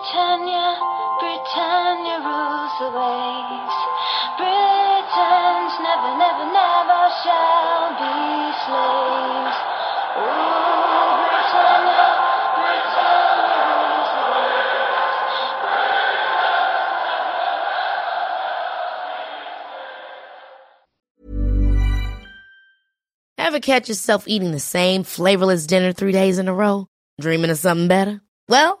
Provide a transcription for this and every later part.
Britannia, Britannia rules the waves. Britons never, never, never shall be slaves. Ooh, Britannia, Britannia rules the waves. Ever catch yourself eating the same flavorless dinner three days in a row? Dreaming of something better? Well,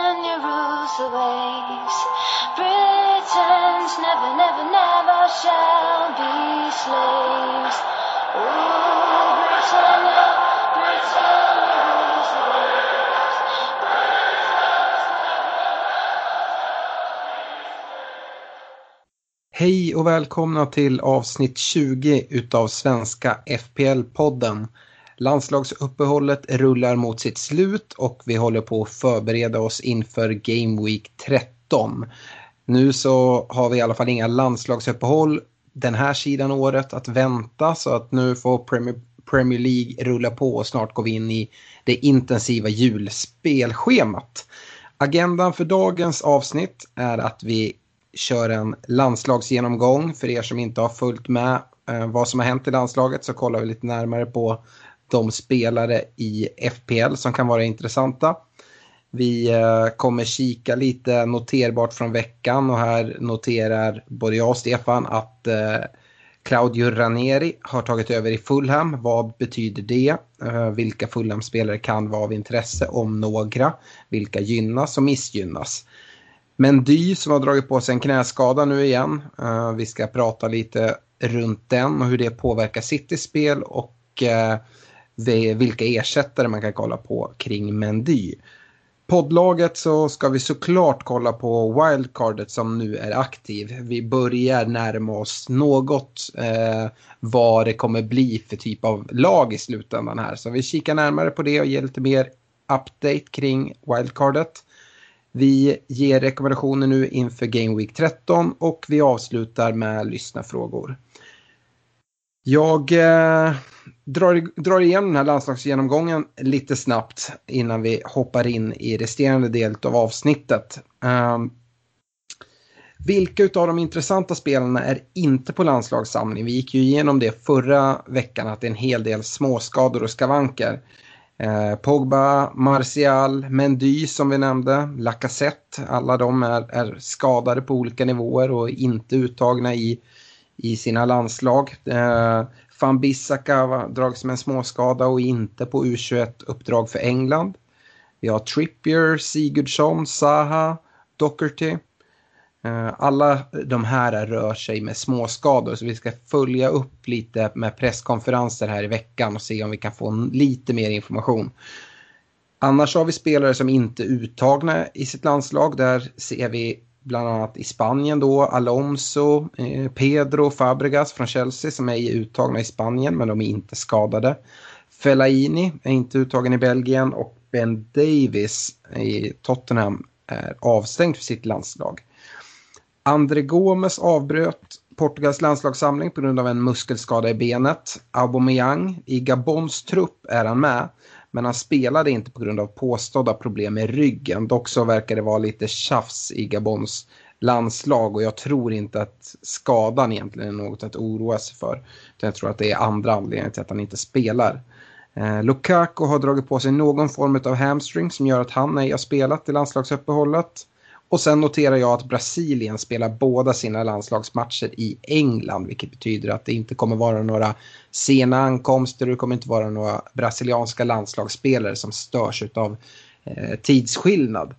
rules the. Britons never, never, never shall be slaves. Rule Britannia, Britannia rules the waves. Hej och välkomna till avsnitt 20 utav Svenska FPL-podden. Landslagsuppehållet rullar mot sitt slut och vi håller på att förbereda oss inför Game Week 13. Nu så har vi i alla fall inga landslagsuppehåll den här sidan året att vänta så att nu får Premier, Premier League rulla på och snart går vi in i det intensiva julspelschemat. Agendan för dagens avsnitt är att vi kör en landslagsgenomgång. För er som inte har följt med eh, vad som har hänt i landslaget så kollar vi lite närmare på de spelare i FPL som kan vara intressanta. Vi eh, kommer kika lite noterbart från veckan och här noterar både jag och Stefan att eh, Claudio Ranieri har tagit över i Fulham. Vad betyder det? Eh, vilka Fulham-spelare kan vara av intresse om några? Vilka gynnas och missgynnas? Men Dy som har dragit på sig en knäskada nu igen. Vi ska prata lite runt den och hur det påverkar Citys spel och vilka ersättare man kan kolla på kring Mendy. Poddlaget så ska vi såklart kolla på wildcardet som nu är aktiv. Vi börjar närma oss något eh, vad det kommer bli för typ av lag i slutändan här. Så vi kikar närmare på det och ger lite mer update kring wildcardet. Vi ger rekommendationer nu inför Game Week 13 och vi avslutar med lyssnarfrågor. Jag eh, drar, drar igen den här landslagsgenomgången lite snabbt innan vi hoppar in i resterande del av avsnittet. Um, vilka av de intressanta spelarna är inte på landslagssamling? Vi gick ju igenom det förra veckan att det är en hel del småskador och skavanker. Eh, Pogba, Martial, Mendy som vi nämnde, Lacazette. Alla de är, är skadade på olika nivåer och inte uttagna i, i sina landslag. Eh, Van Bissaka dragits med en småskada och inte på U21-uppdrag för England. Vi har Trippier, Sigurdsson, Zaha, Docherty. Eh, alla de här rör sig med småskador så vi ska följa upp lite med presskonferenser här i veckan och se om vi kan få lite mer information. Annars har vi spelare som inte är uttagna i sitt landslag. Där ser vi bland annat i Spanien då Alonso, eh, Pedro, Fabregas från Chelsea som är uttagna i Spanien men de är inte skadade. Fellaini är inte uttagen i Belgien och Ben Davis i Tottenham är avstängd för sitt landslag. André Gomes avbröt Portugals landslagssamling på grund av en muskelskada i benet. Aubameyang, i Gabons trupp är han med, men han spelade inte på grund av påstådda problem med ryggen. Dock så verkar det vara lite tjafs i Gabons landslag och jag tror inte att skadan egentligen är något att oroa sig för. Jag tror att det är andra anledningar till att han inte spelar. Eh, Lukaku har dragit på sig någon form av hamstring som gör att han ej har spelat i landslagsuppehållet. Och sen noterar jag att Brasilien spelar båda sina landslagsmatcher i England, vilket betyder att det inte kommer vara några sena ankomster och det kommer inte vara några brasilianska landslagsspelare som störs av eh, tidsskillnad.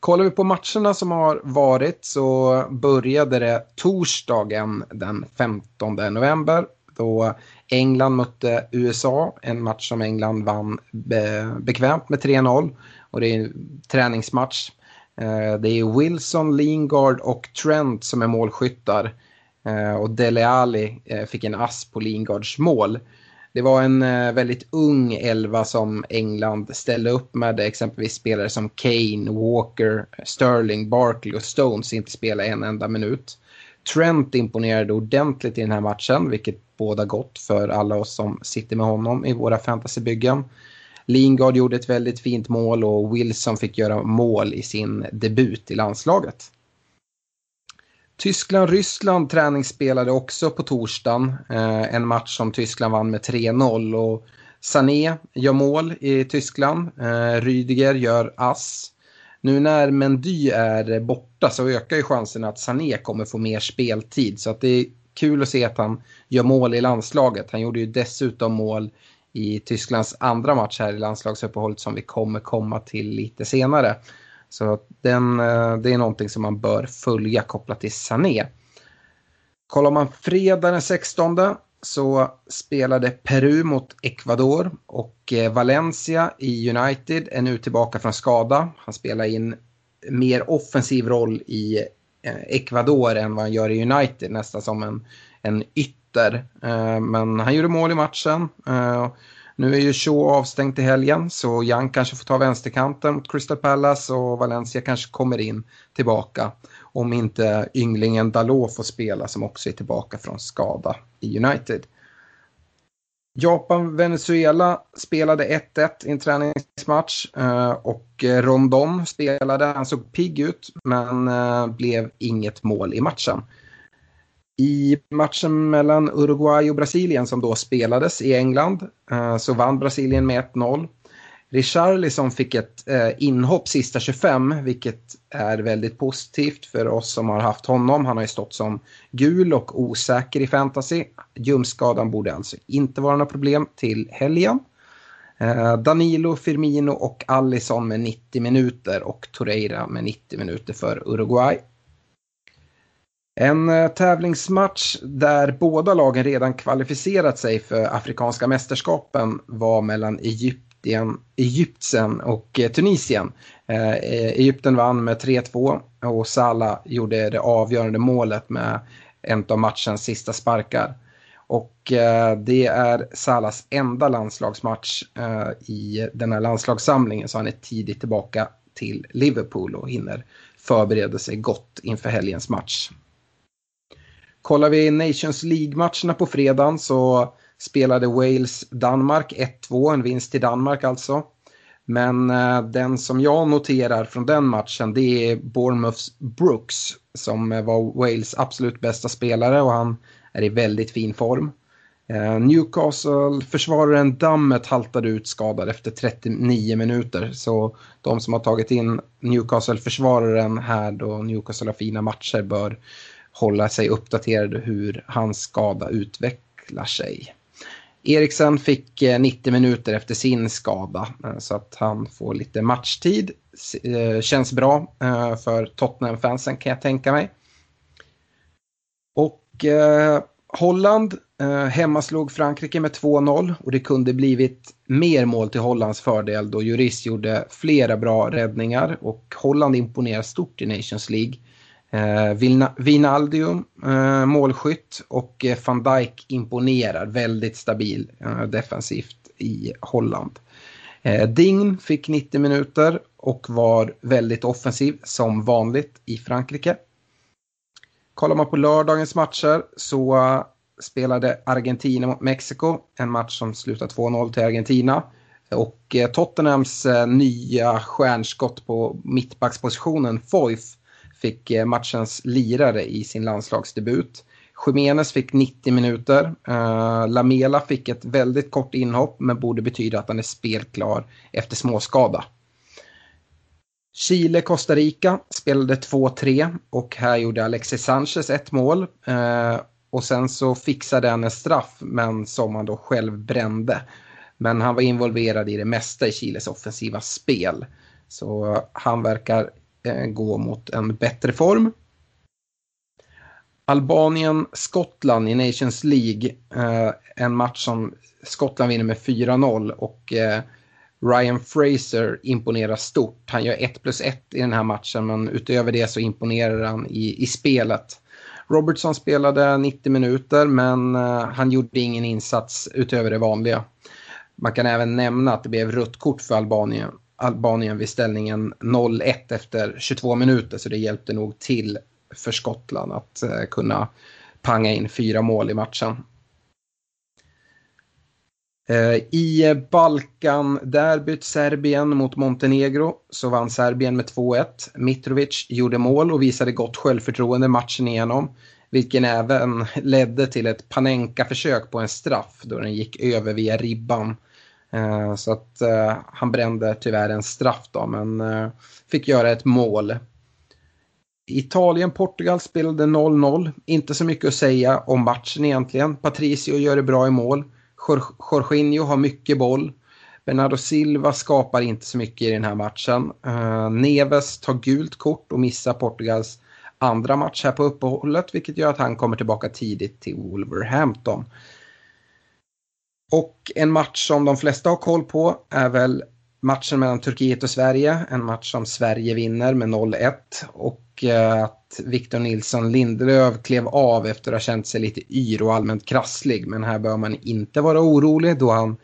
Kollar vi på matcherna som har varit så började det torsdagen den 15 november då England mötte USA, en match som England vann be bekvämt med 3-0 och det är en träningsmatch. Eh, det är Wilson, Lingard och Trent som är målskyttar. Eh, och Dele Alli eh, fick en ass på Lingards mål. Det var en väldigt ung elva som England ställde upp med. Exempelvis spelare som Kane, Walker, Sterling, Barkley och Stones inte spelade en enda minut. Trent imponerade ordentligt i den här matchen, vilket båda gott för alla oss som sitter med honom i våra fantasybyggen. Lingard gjorde ett väldigt fint mål och Wilson fick göra mål i sin debut i landslaget. Tyskland-Ryssland träningsspelade också på torsdagen. Eh, en match som Tyskland vann med 3-0 och Sané gör mål i Tyskland. Eh, gör ass. Nu när Mendy är borta så ökar ju chansen att Sané kommer få mer speltid. Så att det är kul att se att han gör mål i landslaget. Han gjorde ju dessutom mål i Tysklands andra match här i landslagsuppehållet som vi kommer komma till lite senare. Så den, eh, det är någonting som man bör följa kopplat till Sané. Kollar man fredag den 16 så spelade Peru mot Ecuador och eh, Valencia i United är nu tillbaka från skada. Han spelar in mer offensiv roll i eh, Ecuador än vad han gör i United, nästan som en, en ytter. Eh, men han gjorde mål i matchen. Eh, nu är ju Shaw avstängd i helgen så Young kanske får ta vänsterkanten mot Crystal Palace och Valencia kanske kommer in tillbaka. Om inte ynglingen Dalot får spela som också är tillbaka från skada i United. Japan-Venezuela spelade 1-1 i en träningsmatch eh, och Rondon spelade, han såg pigg ut men eh, blev inget mål i matchen. I matchen mellan Uruguay och Brasilien som då spelades i England eh, så vann Brasilien med 1-0. Richarlison fick ett eh, inhopp sista 25 vilket är väldigt positivt för oss som har haft honom. Han har ju stått som gul och osäker i fantasy. Ljumskadan borde alltså inte vara något problem till helgen. Eh, Danilo, Firmino och Allison med 90 minuter och Torreira med 90 minuter för Uruguay. En eh, tävlingsmatch där båda lagen redan kvalificerat sig för Afrikanska mästerskapen var mellan Egypten, Egypten och eh, Tunisien. Eh, eh, Egypten vann med 3-2 och Salah gjorde det avgörande målet med en av matchens sista sparkar. Och det är Salas enda landslagsmatch i den här landslagssamlingen så han är tidigt tillbaka till Liverpool och hinner förbereda sig gott inför helgens match. Kollar vi Nations League-matcherna på fredagen så spelade Wales-Danmark 1-2, en vinst till Danmark alltså. Men eh, den som jag noterar från den matchen det är Bournemouths Brooks som eh, var Wales absolut bästa spelare och han är i väldigt fin form. Eh, Newcastle-försvararen Dammet haltade ut skadad efter 39 minuter. Så de som har tagit in Newcastle-försvararen här då Newcastle har fina matcher bör hålla sig uppdaterad hur hans skada utvecklar sig. Eriksen fick eh, 90 minuter efter sin skada eh, så att han får lite matchtid. Eh, känns bra för Tottenham-fansen kan jag tänka mig. Och Holland hemmaslog Frankrike med 2-0 och det kunde blivit mer mål till Hollands fördel då Juris gjorde flera bra räddningar och Holland imponerar stort i Nations League. Eh, Vinaldium eh, målskytt och eh, van Dijk imponerar väldigt stabil eh, defensivt i Holland. Eh, Dign fick 90 minuter och var väldigt offensiv som vanligt i Frankrike. Kollar man på lördagens matcher så eh, spelade Argentina mot Mexiko, en match som slutade 2-0 till Argentina. Och eh, Tottenhams nya stjärnskott på mittbackspositionen, Foyth, fick eh, matchens lirare i sin landslagsdebut. Jiménez fick 90 minuter. Uh, Lamela fick ett väldigt kort inhopp men borde betyda att han är spelklar efter småskada. Chile-Costa Rica spelade 2-3 och här gjorde Alexis Sanchez ett mål. Uh, och sen så fixade han en straff men som han då själv brände. Men han var involverad i det mesta i Chiles offensiva spel. Så han verkar Eh, gå mot en bättre form. Albanien-Skottland i Nations League. Eh, en match som Skottland vinner med 4-0 och eh, Ryan Fraser imponerar stort. Han gör 1 plus 1 i den här matchen men utöver det så imponerar han i, i spelet. Robertson spelade 90 minuter men han gjorde ingen insats utöver det vanliga. Man kan även nämna att det blev rött kort för Albanien, Albanien vid ställningen 0-1 efter 22 minuter så det hjälpte nog till för Skottland att eh, kunna panga in fyra mål i matchen. Eh, I Balkan-derbyt Serbien mot Montenegro så vann Serbien med 2-1. Mitrovic gjorde mål och visade gott självförtroende matchen igenom. Vilken även ledde till ett Panenka-försök på en straff då den gick över via ribban. Eh, så att eh, han brände tyvärr en straff då men eh, fick göra ett mål. Italien-Portugal spelade 0-0. Inte så mycket att säga om matchen egentligen. Patricio gör det bra i mål. Jorginho har mycket boll. Bernardo Silva skapar inte så mycket i den här matchen. Eh, Neves tar gult kort och missar Portugals andra match här på uppehållet vilket gör att han kommer tillbaka tidigt till Wolverhampton. Och en match som de flesta har koll på är väl matchen mellan Turkiet och Sverige. En match som Sverige vinner med 0-1 och eh, att Victor Nilsson Lindelöf klev av efter att ha känt sig lite yr och allmänt krasslig. Men här bör man inte vara orolig då han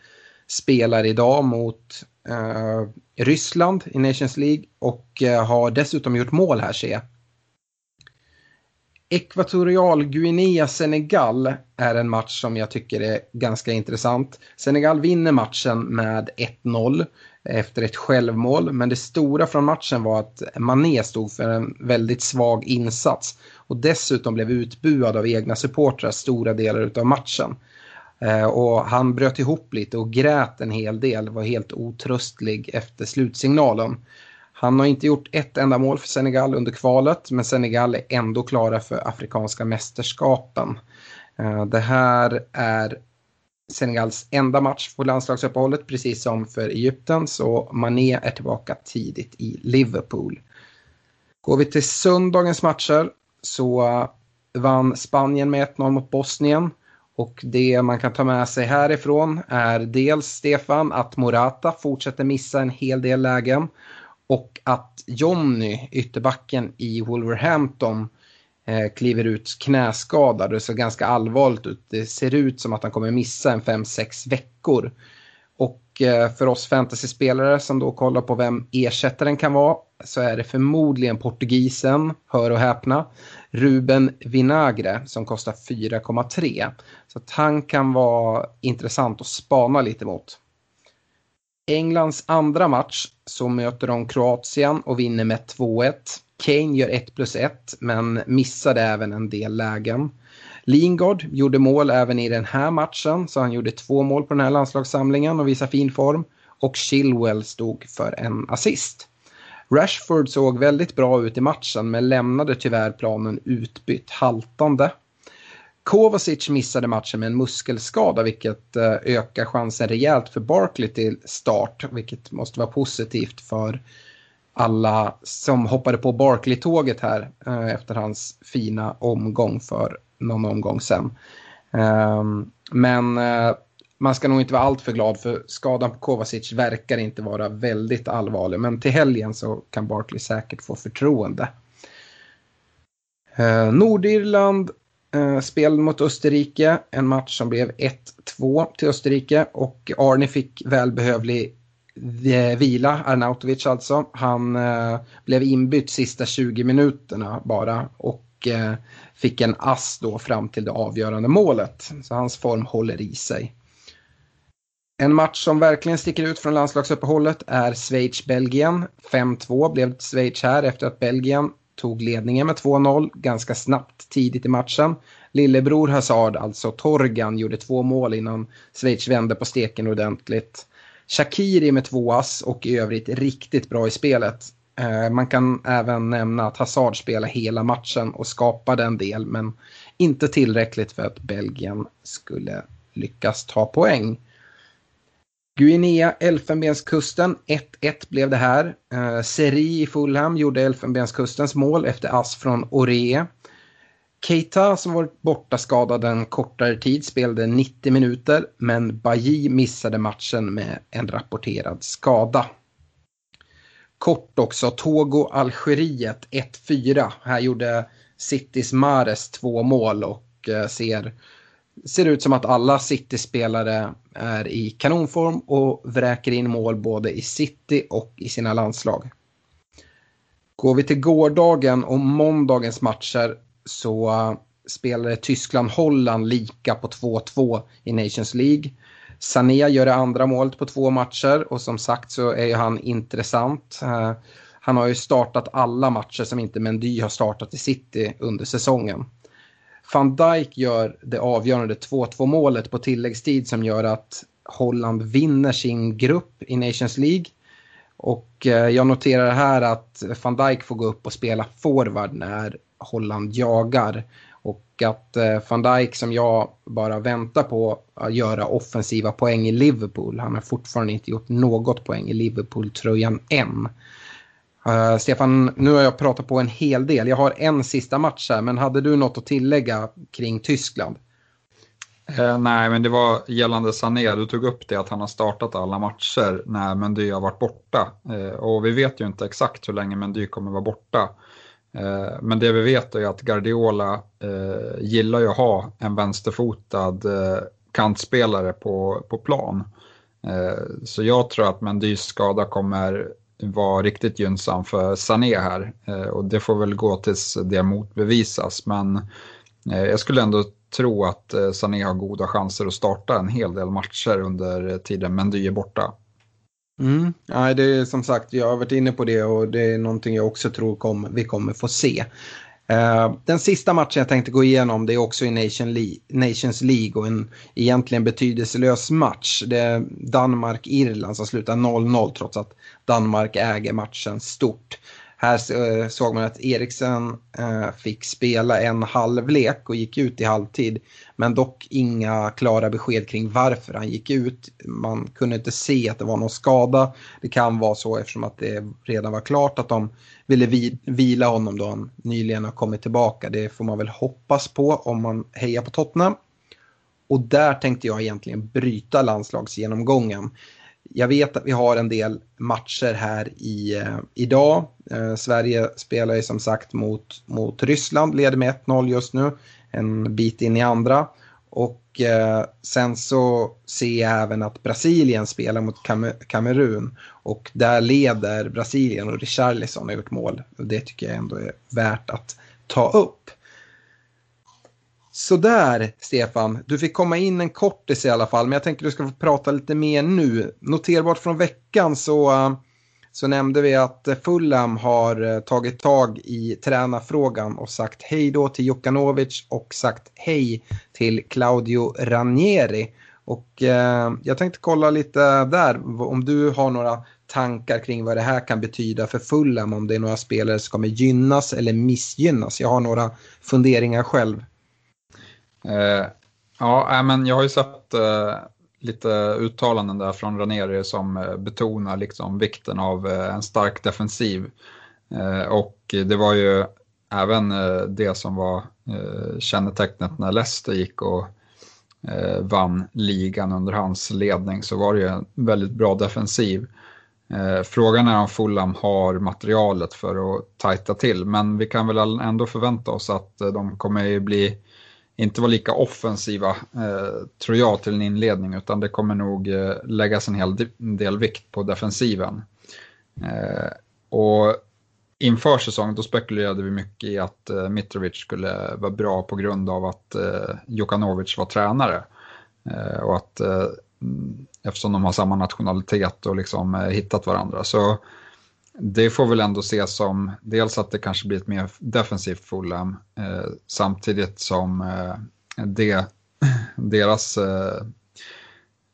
spelar idag mot eh, Ryssland i Nations League och eh, har dessutom gjort mål här ser jag. Ekvatorialguinea Senegal är en match som jag tycker är ganska intressant. Senegal vinner matchen med 1-0 efter ett självmål. Men det stora från matchen var att Mané stod för en väldigt svag insats och dessutom blev utbuad av egna supportrar stora delar av matchen. Eh, och han bröt ihop lite och grät en hel del, var helt otröstlig efter slutsignalen. Han har inte gjort ett enda mål för Senegal under kvalet, men Senegal är ändå klara för Afrikanska mästerskapen. Eh, det här är Senegals enda match på landslagsuppehållet, precis som för Egypten, så Mané är tillbaka tidigt i Liverpool. Går vi till söndagens matcher så eh, vann Spanien med 1-0 mot Bosnien. Och det man kan ta med sig härifrån är dels Stefan att Morata fortsätter missa en hel del lägen och att Jonny, ytterbacken i Wolverhampton, eh, kliver ut knäskadad. Det ser ganska allvarligt ut. Det ser ut som att han kommer missa en 5-6 veckor. Och eh, för oss fantasyspelare som då kollar på vem ersättaren kan vara så är det förmodligen portugisen, hör och häpna, Ruben Vinagre som kostar 4,3. Så att han kan vara intressant att spana lite mot. Englands andra match så möter de Kroatien och vinner med 2-1. Kane gör 1 plus 1 men missade även en del lägen. Lingard gjorde mål även i den här matchen så han gjorde två mål på den här landslagssamlingen och visar fin form. Och Chilwell stod för en assist. Rashford såg väldigt bra ut i matchen men lämnade tyvärr planen utbytt haltande. Kovacic missade matchen med en muskelskada vilket eh, ökar chansen rejält för Barkley till start vilket måste vara positivt för alla som hoppade på Barkley-tåget här eh, efter hans fina omgång för någon omgång sen. Ehm, men eh, man ska nog inte vara alltför glad för skadan på Kovacic verkar inte vara väldigt allvarlig. Men till helgen så kan Barkley säkert få förtroende. Nordirland Eh, spel mot Österrike, en match som blev 1-2 till Österrike och Arne fick välbehövlig eh, vila, Arnautovic alltså. Han eh, blev inbytt sista 20 minuterna bara och eh, fick en ass då fram till det avgörande målet. Så hans form håller i sig. En match som verkligen sticker ut från landslagsuppehållet är Schweiz-Belgien. 5-2 blev Schweiz här efter att Belgien tog ledningen med 2-0 ganska snabbt tidigt i matchen. Lillebror Hazard, alltså Torgan, gjorde två mål innan Schweiz vände på steken ordentligt. Shakiri med två ass och i övrigt riktigt bra i spelet. Eh, man kan även nämna att Hazard spelade hela matchen och skapade en del men inte tillräckligt för att Belgien skulle lyckas ta poäng. Guinea, Elfenbenskusten, 1-1 blev det här. Eh, Seri i Fulham gjorde Elfenbenskustens mål efter ass från Ore. Keita som varit borta skadad en kortare tid spelade 90 minuter men Bailly missade matchen med en rapporterad skada. Kort också, Togo-Algeriet 1-4. Här gjorde Citys Mares två mål och eh, ser, ser ut som att alla City-spelare är i kanonform och vräker in mål både i City och i sina landslag. Går vi till gårdagen och måndagens matcher så spelade Tyskland-Holland lika på 2-2 i Nations League. Sané gör det andra målet på två matcher och som sagt så är han intressant. Eh, han har ju startat alla matcher som inte Mendy har startat i City under säsongen. Van Dijk gör det avgörande 2-2 målet på tilläggstid som gör att Holland vinner sin grupp i Nations League. Och eh, jag noterar här att van Dijk får gå upp och spela forward när Holland jagar. Och att eh, van Dijk som jag bara väntar på att göra offensiva poäng i Liverpool. Han har fortfarande inte gjort något poäng i Liverpool-tröjan än. Uh, Stefan, nu har jag pratat på en hel del. Jag har en sista match här, men hade du något att tillägga kring Tyskland? Eh, nej, men det var gällande Sané, du tog upp det att han har startat alla matcher när Mendy har varit borta. Eh, och vi vet ju inte exakt hur länge Mendy kommer vara borta. Eh, men det vi vet är att Guardiola eh, gillar ju att ha en vänsterfotad eh, kantspelare på, på plan. Eh, så jag tror att Mendys skada kommer var riktigt gynnsam för Sané här. Eh, och det får väl gå tills det motbevisas. Men eh, jag skulle ändå tro att eh, Sané har goda chanser att starta en hel del matcher under tiden Mendy är borta. Mm. Nej, det är som sagt, jag har varit inne på det och det är någonting jag också tror kom, vi kommer få se. Uh, den sista matchen jag tänkte gå igenom det är också i Nation Le Nations League och en egentligen betydelselös match. Det är Danmark-Irland som slutar 0-0 trots att Danmark äger matchen stort. Här eh, såg man att Eriksen eh, fick spela en halvlek och gick ut i halvtid. Men dock inga klara besked kring varför han gick ut. Man kunde inte se att det var någon skada. Det kan vara så eftersom att det redan var klart att de ville vila honom då han nyligen har kommit tillbaka. Det får man väl hoppas på om man hejar på Tottenham. Och där tänkte jag egentligen bryta landslagsgenomgången jag vet att vi har en del matcher här i, eh, idag. Eh, Sverige spelar ju som sagt mot, mot Ryssland, leder med 1-0 just nu, en bit in i andra. Och eh, sen så ser jag även att Brasilien spelar mot Kam Kamerun och där leder Brasilien och Richarlison har gjort mål. Och det tycker jag ändå är värt att ta upp. Sådär, Stefan. Du fick komma in en kortis i alla fall, men jag tänker du ska få prata lite mer nu. Noterbart från veckan så, eh, så nämnde vi att Fulham har eh, tagit tag i tränarfrågan och sagt hej då till Jokanovic och sagt hej till Claudio Ranieri. Och eh, jag tänkte kolla lite där om du har några tankar kring vad det här kan betyda för Fulham, om det är några spelare som kommer gynnas eller missgynnas. Jag har några funderingar själv. Eh, ja, men jag har ju sett eh, lite uttalanden där från Raneri som eh, betonar liksom vikten av eh, en stark defensiv. Eh, och det var ju även det som var kännetecknet när Leicester gick och vann ligan under hans ledning så var det ju en väldigt bra defensiv. Frågan är om Fulham har materialet för att tajta till, men vi kan väl ändå förvänta oss att de kommer ju bli inte vara lika offensiva, eh, tror jag, till en inledning, utan det kommer nog eh, läggas en hel del vikt på defensiven. Eh, och inför säsongen då spekulerade vi mycket i att eh, Mitrovic skulle vara bra på grund av att eh, Jokanovic var tränare. Eh, och att eh, eftersom de har samma nationalitet och liksom eh, hittat varandra. Så det får väl ändå ses som dels att det kanske blir ett mer defensivt Fulham eh, samtidigt som eh, det, deras, eh,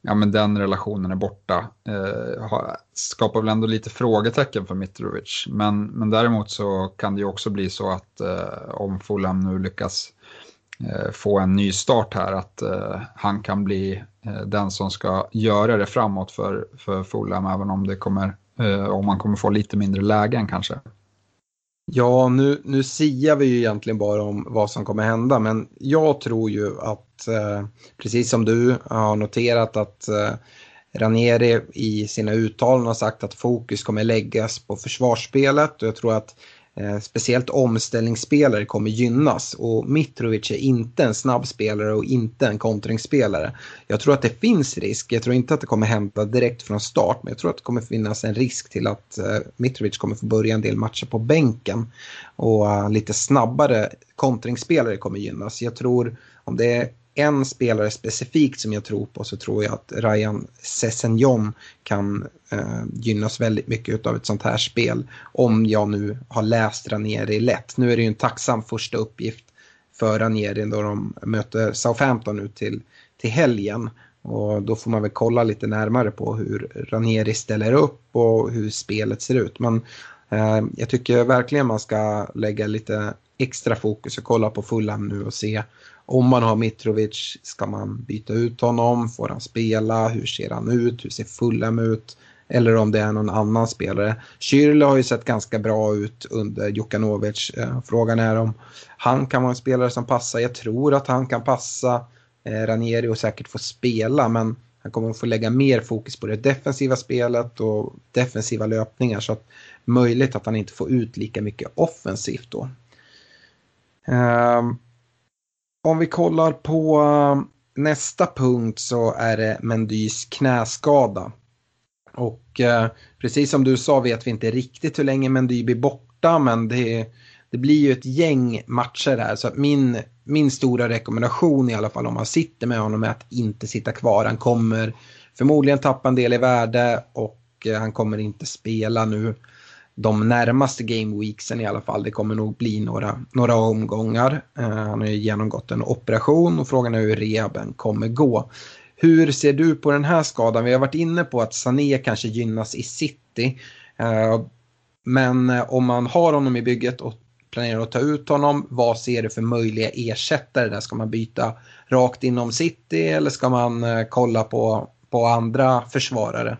ja men den relationen är borta. Eh, skapar väl ändå lite frågetecken för Mitrovic. Men, men däremot så kan det ju också bli så att eh, om Fulham nu lyckas eh, få en ny start här att eh, han kan bli eh, den som ska göra det framåt för, för Fulham även om det kommer Eh, om man kommer få lite mindre lägen kanske. Ja, nu, nu siar vi ju egentligen bara om vad som kommer hända, men jag tror ju att, eh, precis som du har noterat, att eh, Ranieri i sina uttalanden har sagt att fokus kommer läggas på försvarsspelet och jag tror att Eh, speciellt omställningsspelare kommer gynnas och Mitrovic är inte en snabb spelare och inte en kontringsspelare. Jag tror att det finns risk, jag tror inte att det kommer hända direkt från start men jag tror att det kommer finnas en risk till att eh, Mitrovic kommer få börja en del matcher på bänken och eh, lite snabbare kontringsspelare kommer gynnas. Jag tror om det är en spelare specifikt som jag tror på så tror jag att Ryan Sessenjon kan eh, gynnas väldigt mycket av ett sånt här spel. Om jag nu har läst Ranieri lätt. Nu är det ju en tacksam första uppgift för Ranieri då de möter Southampton nu till, till helgen. Och då får man väl kolla lite närmare på hur Ranieri ställer upp och hur spelet ser ut. Men eh, jag tycker verkligen man ska lägga lite extra fokus och kolla på Fulham nu och se om man har Mitrovic, ska man byta ut honom? Får han spela? Hur ser han ut? Hur ser Fulham ut? Eller om det är någon annan spelare. Schürrle har ju sett ganska bra ut under Jokanovic. Eh, frågan är om han kan vara en spelare som passar. Jag tror att han kan passa eh, Ranieri och säkert få spela men han kommer att få lägga mer fokus på det defensiva spelet och defensiva löpningar så att möjligt att han inte får ut lika mycket offensivt då. Um, om vi kollar på eh, nästa punkt så är det Mendys knäskada. Och eh, precis som du sa vet vi inte riktigt hur länge Mendy blir borta men det, det blir ju ett gäng matcher här så att min, min stora rekommendation i alla fall om man sitter med honom är att inte sitta kvar. Han kommer förmodligen tappa en del i värde och eh, han kommer inte spela nu de närmaste game weeksen i alla fall. Det kommer nog bli några, några omgångar. Eh, han har ju genomgått en operation och frågan är hur rehaben kommer gå. Hur ser du på den här skadan? Vi har varit inne på att Sané kanske gynnas i city. Eh, men om man har honom i bygget och planerar att ta ut honom, vad ser du för möjliga ersättare där? Ska man byta rakt inom city eller ska man eh, kolla på, på andra försvarare?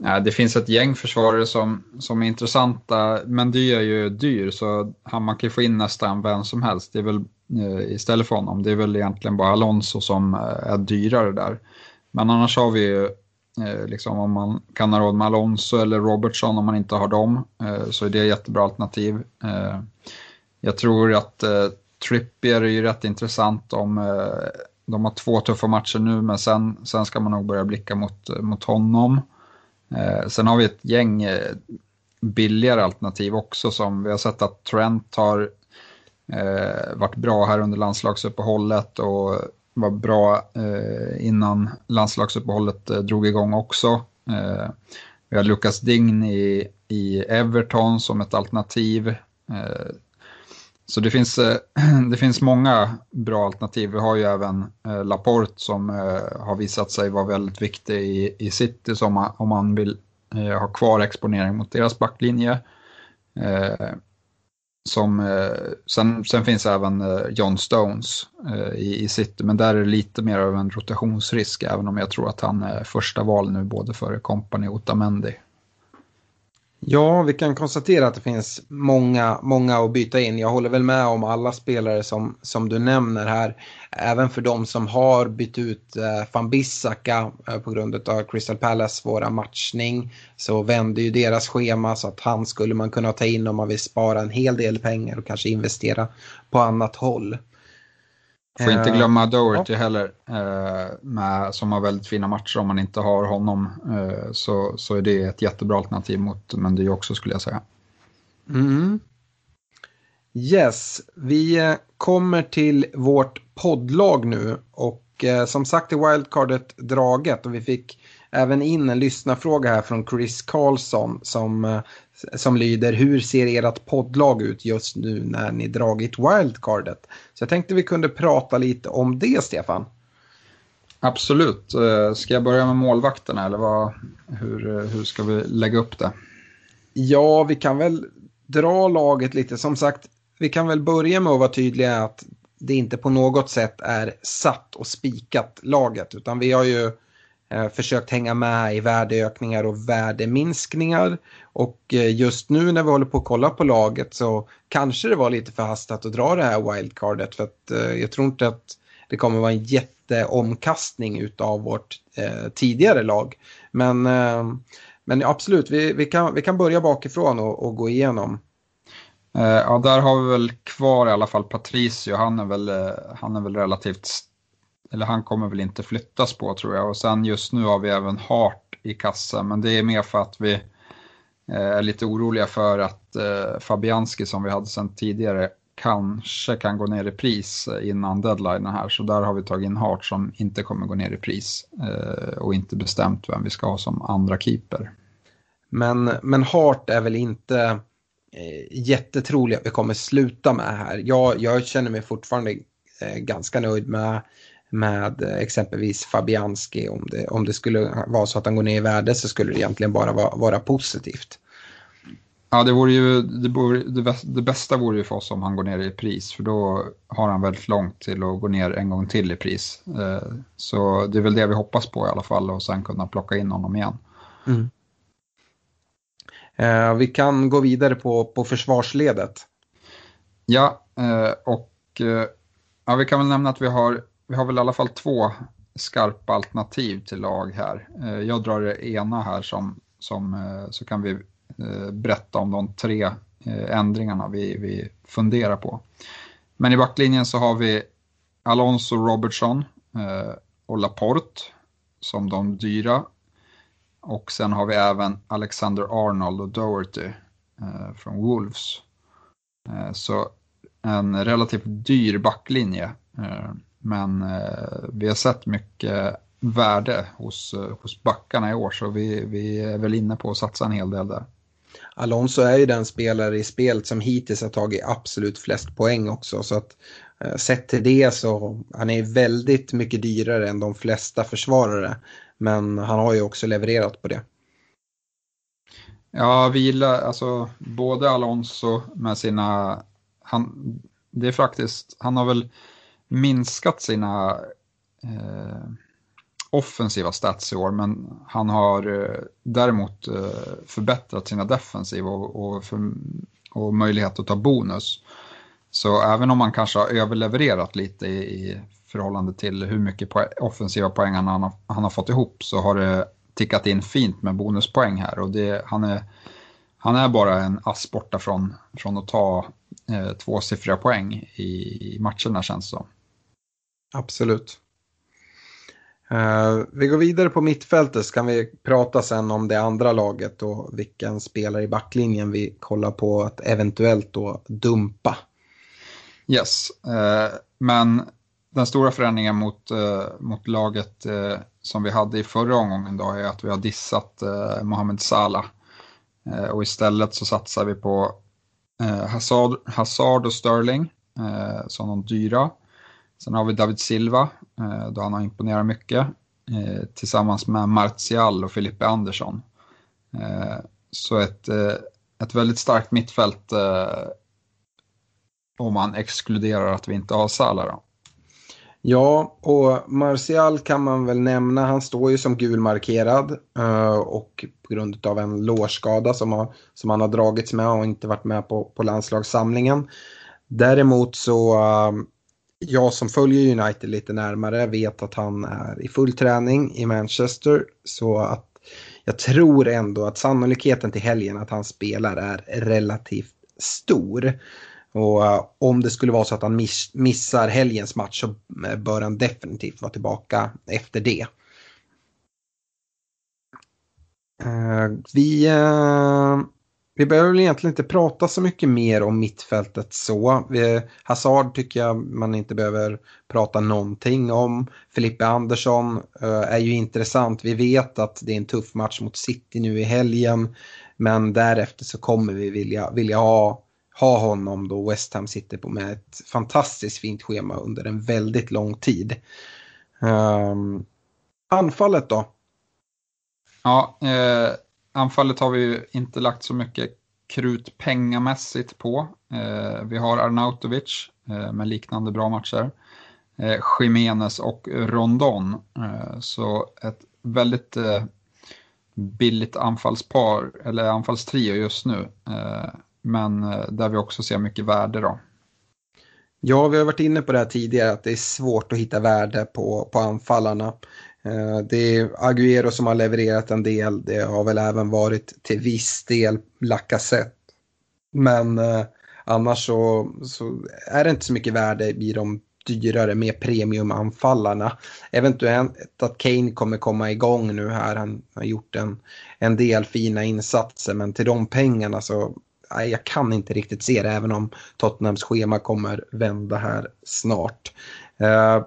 Ja, det finns ett gäng försvarare som, som är intressanta, men det är ju dyr så man kan få in nästan vem som helst. Det är väl eh, istället för honom, det är väl egentligen bara Alonso som eh, är dyrare där. Men annars har vi ju, eh, liksom, om man kan ha råd med Alonso eller Robertson om man inte har dem, eh, så är det ett jättebra alternativ. Eh, jag tror att eh, Trippier är ju rätt intressant om eh, de har två tuffa matcher nu, men sen, sen ska man nog börja blicka mot, mot honom. Eh, sen har vi ett gäng eh, billigare alternativ också som vi har sett att Trent har eh, varit bra här under landslagsuppehållet och var bra eh, innan landslagsuppehållet eh, drog igång också. Eh, vi har Lucas Dign i, i Everton som ett alternativ. Eh, så det finns, eh, det finns många bra alternativ. Vi har ju även eh, Laporte som eh, har visat sig vara väldigt viktig i, i City som om man vill ha kvar exponering mot deras backlinje. Som, sen, sen finns även John Stones i, i City, men där är det lite mer av en rotationsrisk, även om jag tror att han är första val nu både för Company och Otamendi. Ja, vi kan konstatera att det finns många, många att byta in. Jag håller väl med om alla spelare som, som du nämner här. Även för de som har bytt ut eh, van Bissaka eh, på grund av Crystal Palace svåra matchning så vände ju deras schema så att han skulle man kunna ta in om man vill spara en hel del pengar och kanske investera på annat håll. Får inte glömma Doherty ja. heller, eh, med, som har väldigt fina matcher. Om man inte har honom eh, så, så är det ett jättebra alternativ mot Mendy också skulle jag säga. Mm. Yes, vi kommer till vårt poddlag nu och eh, som sagt är wildcardet draget och vi fick även in en lyssnarfråga här från Chris Karlsson som, eh, som lyder hur ser ert poddlag ut just nu när ni dragit wildcardet? Så jag tänkte vi kunde prata lite om det Stefan. Absolut. Eh, ska jag börja med målvakterna eller vad, hur, hur ska vi lägga upp det? Ja, vi kan väl dra laget lite. Som sagt, vi kan väl börja med att vara tydliga att det inte på något sätt är satt och spikat laget utan vi har ju eh, Eh, försökt hänga med i värdeökningar och värdeminskningar. Och eh, just nu när vi håller på att kolla på laget så kanske det var lite förhastat att dra det här wildcardet för att eh, jag tror inte att det kommer vara en jätteomkastning utav vårt eh, tidigare lag. Men, eh, men absolut, vi, vi, kan, vi kan börja bakifrån och, och gå igenom. Eh, ja, där har vi väl kvar i alla fall Patricio. Han är väl, eh, han är väl relativt, eller han kommer väl inte flyttas på tror jag. Och sen just nu har vi även Hart i kassa, men det är mer för att vi eh, är lite oroliga för att eh, Fabianski som vi hade sen tidigare kanske kan gå ner i pris eh, innan deadline här. Så där har vi tagit in Hart som inte kommer gå ner i pris och inte bestämt vem vi ska ha som andra keeper. Men, men Hart är väl inte jättetrolig att vi kommer sluta med här. Jag, jag känner mig fortfarande ganska nöjd med, med exempelvis Fabianski. Om det, om det skulle vara så att han går ner i värde så skulle det egentligen bara vara, vara positivt. Ja, det, vore ju, det, vore, det, bästa vore ju för oss om han går ner i pris, för då har han väldigt långt till att gå ner en gång till i pris. Eh, så det är väl det vi hoppas på i alla fall och sen kunna plocka in honom igen. Mm. Eh, vi kan gå vidare på, på försvarsledet. Ja, eh, och ja, vi kan väl nämna att vi har, vi har väl i alla fall två skarpa alternativ till lag här. Eh, jag drar det ena här som, som eh, så kan vi eh, berätta om de tre ändringarna vi, vi funderar på. Men i backlinjen så har vi Alonso Robertson och Laporte som de dyra och sen har vi även Alexander Arnold och Doherty från Wolves. Så en relativt dyr backlinje. Men eh, vi har sett mycket värde hos, eh, hos backarna i år så vi, vi är väl inne på att satsa en hel del där. Alonso är ju den spelare i spelet som hittills har tagit absolut flest poäng också. Så att eh, sett till det så han är väldigt mycket dyrare än de flesta försvarare. Men han har ju också levererat på det. Ja, vi gillar alltså både Alonso med sina, han, det är faktiskt, han har väl minskat sina eh, offensiva stats i år, men han har eh, däremot eh, förbättrat sina defensiva och, och, för, och, möjlighet att ta bonus. Så även om han kanske har överlevererat lite i, i förhållande till hur mycket poäng, offensiva poäng han har, han har fått ihop så har det tickat in fint med bonuspoäng här och det, han, är, han är bara en ass borta från, från att ta eh, tvåsiffriga poäng i, i matcherna känns det som. Absolut. Uh, vi går vidare på mittfältet så kan vi prata sen om det andra laget och vilken spelare i backlinjen vi kollar på att eventuellt då dumpa. Yes, uh, men den stora förändringen mot, uh, mot laget som vi hade i förra omgången då är att vi har dissat Mohamed Salah. och istället så satsar vi på Hazard, Hazard och Sterling som de dyra. Sen har vi David Silva, eh, då han har imponerat mycket, eh, tillsammans med Martial och Filippe Andersson. Eh, så ett, ett väldigt starkt mittfält om man exkluderar att vi inte har Salah. Då. Ja, och Martial kan man väl nämna. Han står ju som gulmarkerad och på grund av en lårskada som, som han har dragits med och inte varit med på, på landslagssamlingen. Däremot så jag som följer United lite närmare vet att han är i full träning i Manchester. Så att jag tror ändå att sannolikheten till helgen att han spelar är relativt stor. Och eh, om det skulle vara så att han miss, missar helgens match så eh, bör han definitivt vara tillbaka efter det. Eh, vi, vi behöver väl egentligen inte prata så mycket mer om mittfältet så. Vi, Hazard tycker jag man inte behöver prata någonting om. Filippe Andersson uh, är ju intressant. Vi vet att det är en tuff match mot City nu i helgen. Men därefter så kommer vi vilja, vilja ha, ha honom då West Ham sitter på med ett fantastiskt fint schema under en väldigt lång tid. Um, anfallet då? Ja, eh Anfallet har vi ju inte lagt så mycket krut pengamässigt på. Eh, vi har Arnautovic eh, med liknande bra matcher. Eh, Jiménez och Rondon. Eh, så ett väldigt eh, billigt anfallspar, eller anfallstrio just nu. Eh, men eh, där vi också ser mycket värde då. Ja, vi har varit inne på det här tidigare att det är svårt att hitta värde på, på anfallarna. Eh, det är Agüero som har levererat en del, det har väl även varit till viss del Lacazette. Men eh, annars så, så, är det inte så mycket värde i de dyrare, mer premiumanfallarna. Eventuellt att Kane kommer komma igång nu här, han har gjort en, en del fina insatser men till de pengarna så nej, jag kan inte riktigt se det även om Tottenhams schema kommer vända här snart. Uh,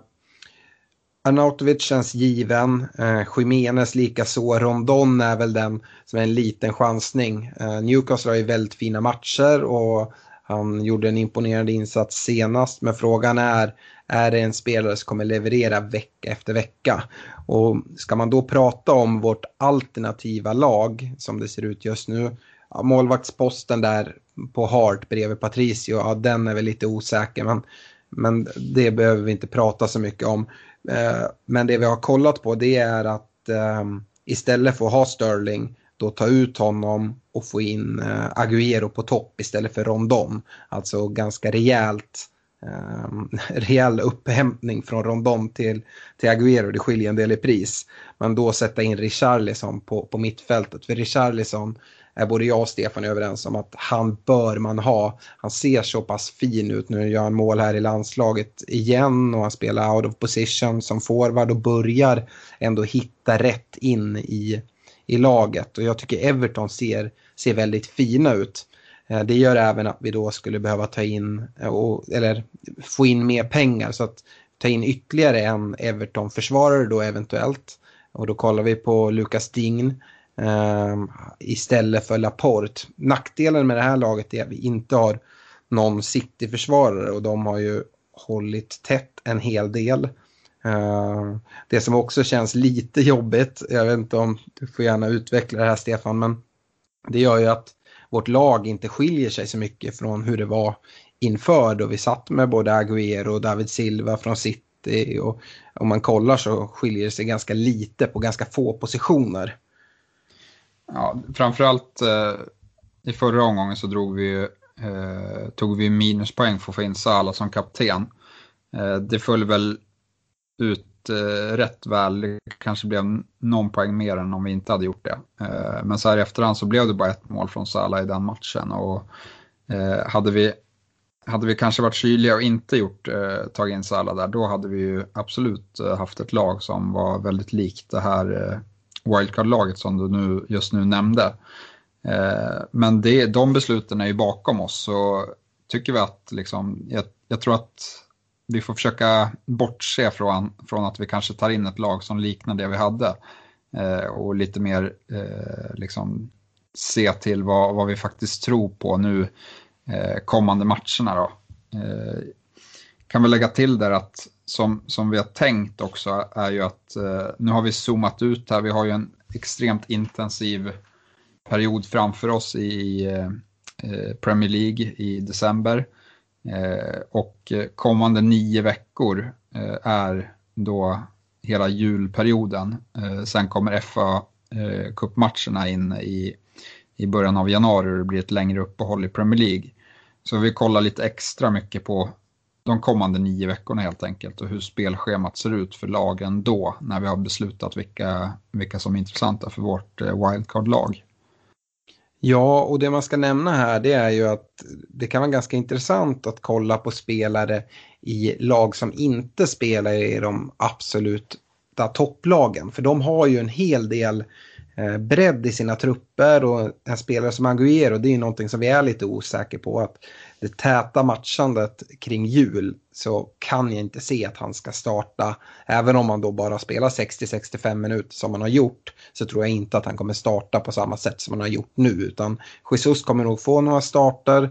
Arnautovic känns given, eh, Jiménez likaså, Rondon är väl den som är en liten chansning. Eh, Newcastle har ju väldigt fina matcher och han gjorde en imponerande insats senast men frågan är, är det en spelare som kommer leverera vecka efter vecka? Och ska man då prata om vårt alternativa lag som det ser ut just nu ja, målvaktsposten där på Hart bredvid Patricio, ja, den är väl lite osäker. Men, men det behöver vi inte prata så mycket om. Eh, men det vi har kollat på det är att ehm, istället för att ha Sterling då ta ut honom och få in eh, Agüero på topp istället för Rondon. Alltså ganska rejält eh, Ehm, rejäl upphämtning från Rondon till, till Agüero. Det skiljer en del i pris. Men då sätta in Richarlison på, på mittfältet. För Richarlison är både jag och Stefan överens om att han bör man ha. Han ser så pass fin ut nu, gör han mål här i landslaget igen och han spelar out of position som forward och börjar ändå hitta rätt in i, i laget. Och jag tycker Everton ser, ser väldigt fina ut. Eh, det gör även att vi då skulle behöva ta in, eh, eller få in mer pengar. Så att ta in ytterligare en Everton-försvarare då eventuellt. Och då kollar vi på Lucas Dign eh, istället för Laporte. Nackdelen med det här laget är att vi inte har någon City-försvarare och de har ju hållit tätt en hel del. Eh, det som också känns lite jobbigt, jag vet inte om du får gärna utveckla det här Stefan, men det gör ju att vårt lag inte skiljer sig så mycket från hur det var inför då vi satt med både Agüero och David Silva från City och om man kollar så skiljer det sig ganska lite på ganska få positioner. Ja, framförallt eh, i förra omgången så drog vi, eh, tog vi minuspoäng för att få in Salah som kapten. Eh, det föll väl ut eh, rätt väl, det kanske blev någon poäng mer än om vi inte hade gjort det. Eh, men så här i efterhand så blev det bara ett mål från Salah i den matchen. Och, eh, hade, vi, hade vi kanske varit kyliga och inte gjort, eh, tagit in Salah där, då hade vi ju absolut eh, haft ett lag som var väldigt likt det här eh, wildcard-laget som du nu, just nu nämnde. Eh, men det, de besluten är ju bakom oss så tycker vi att liksom, jag, jag, tror att vi får försöka bortse från, från att vi kanske tar in ett lag som liknar det vi hade eh, och lite mer eh, liksom, se till vad, vad vi faktiskt tror på nu eh, kommande matcherna. Då. Eh, kan vi lägga till där att som, som vi har tänkt också är ju att eh, nu har vi zoomat ut här. Vi har ju en extremt intensiv period framför oss i eh, eh Premier League i december. Eh, och kommande nio veckor eh, är då hela julperioden. Eh, sen kommer fa kuppmatcherna cupmatcherna in i, i början av januari och det blir ett längre uppehåll i Premier League. Så vi kollar lite extra mycket på de kommande nio veckorna helt enkelt och hur spelschemat ser ut för lagen då när vi har beslutat vilka, vilka som är intressanta för vårt wildcard-lag. Ja, och det man ska nämna här det är ju att det kan vara ganska intressant att kolla på spelare i lag som inte spelar i de absoluta topplagen. För de har ju en hel del eh, bredd i sina trupper och en spelare som Aguero det är ju någonting som vi är lite osäkra på. att det täta matchandet kring jul så kan jag inte se att han ska starta. Även om han då bara spelar 60-65 minuter som han har gjort så tror jag inte att han kommer starta på samma sätt som han har gjort nu. Utan Jesus kommer nog få några starter.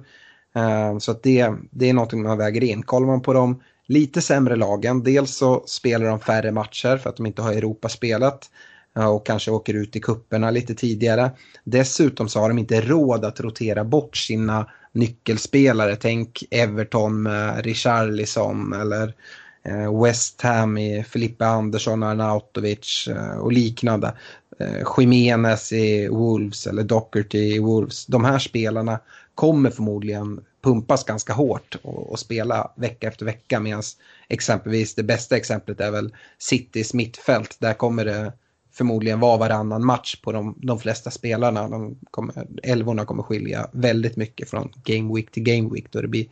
Eh, så att det, det är någonting man väger in. Kollar man på de lite sämre lagen, dels så spelar de färre matcher för att de inte har Europaspelet och kanske åker ut i kupperna lite tidigare. Dessutom så har de inte råd att rotera bort sina nyckelspelare. Tänk Everton med Richarlison eller eh, West Ham i Filippe Andersson, Arnautovic eh, och liknande. Eh, Jimenez i Wolves eller Docherty i Wolves. De här spelarna kommer förmodligen pumpas ganska hårt och, och spela vecka efter vecka medan exempelvis det bästa exemplet är väl Citys mittfält. Där kommer det förmodligen vara varannan match på de, de flesta spelarna. De kommer, elvorna kommer skilja väldigt mycket från game week till game week då det blir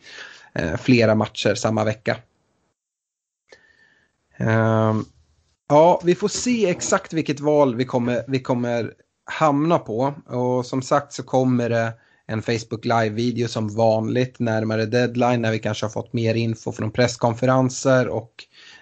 eh, flera matcher samma vecka. Um, ja, vi får se exakt vilket val vi kommer, vi kommer hamna på. Och som sagt så kommer det en Facebook Live-video som vanligt närmare deadline när vi kanske har fått mer info från presskonferenser och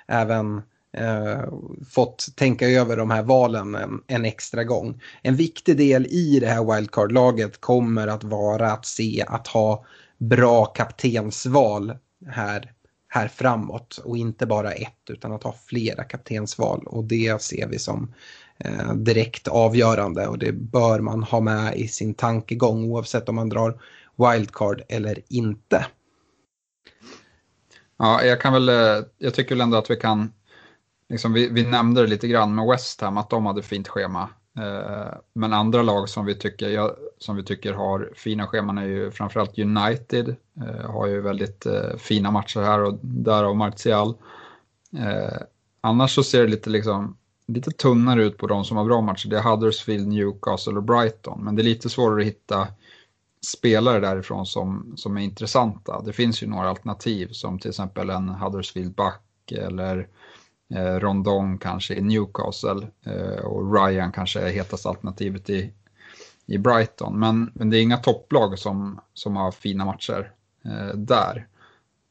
även eh, fått tänka över de här valen en, en, extra gång. En viktig del i det här wildcard-laget kommer att vara att se att ha bra kaptensval här, här framåt och inte bara ett utan att ha flera kaptensval och det ser vi som eh, direkt avgörande och det bör man ha med i sin tankegång oavsett om man drar wildcard eller inte. Ja, jag kan väl, eh, jag tycker väl ändå att vi kan, liksom vi, vi nämnde det lite grann med West Ham, att de hade fint schema. Eh, men andra lag som vi tycker, ja, som vi tycker har fina scheman är ju framförallt United, eh, har ju väldigt eh, fina matcher här och därav Martial. Annars så ser det lite liksom lite tunnare ut på de som har bra matcher. Det är Huddersfield, Newcastle och Brighton. Men det är lite svårare att hitta spelare därifrån som, som är intressanta. Det finns ju några alternativ som till exempel en Huddersfield-back eller eh, Eh, Rondon kanske i Newcastle eh, och Ryan kanske är hetaste alternativet i, i Brighton. Men, men det är inga topplag som, som har fina matcher eh, där.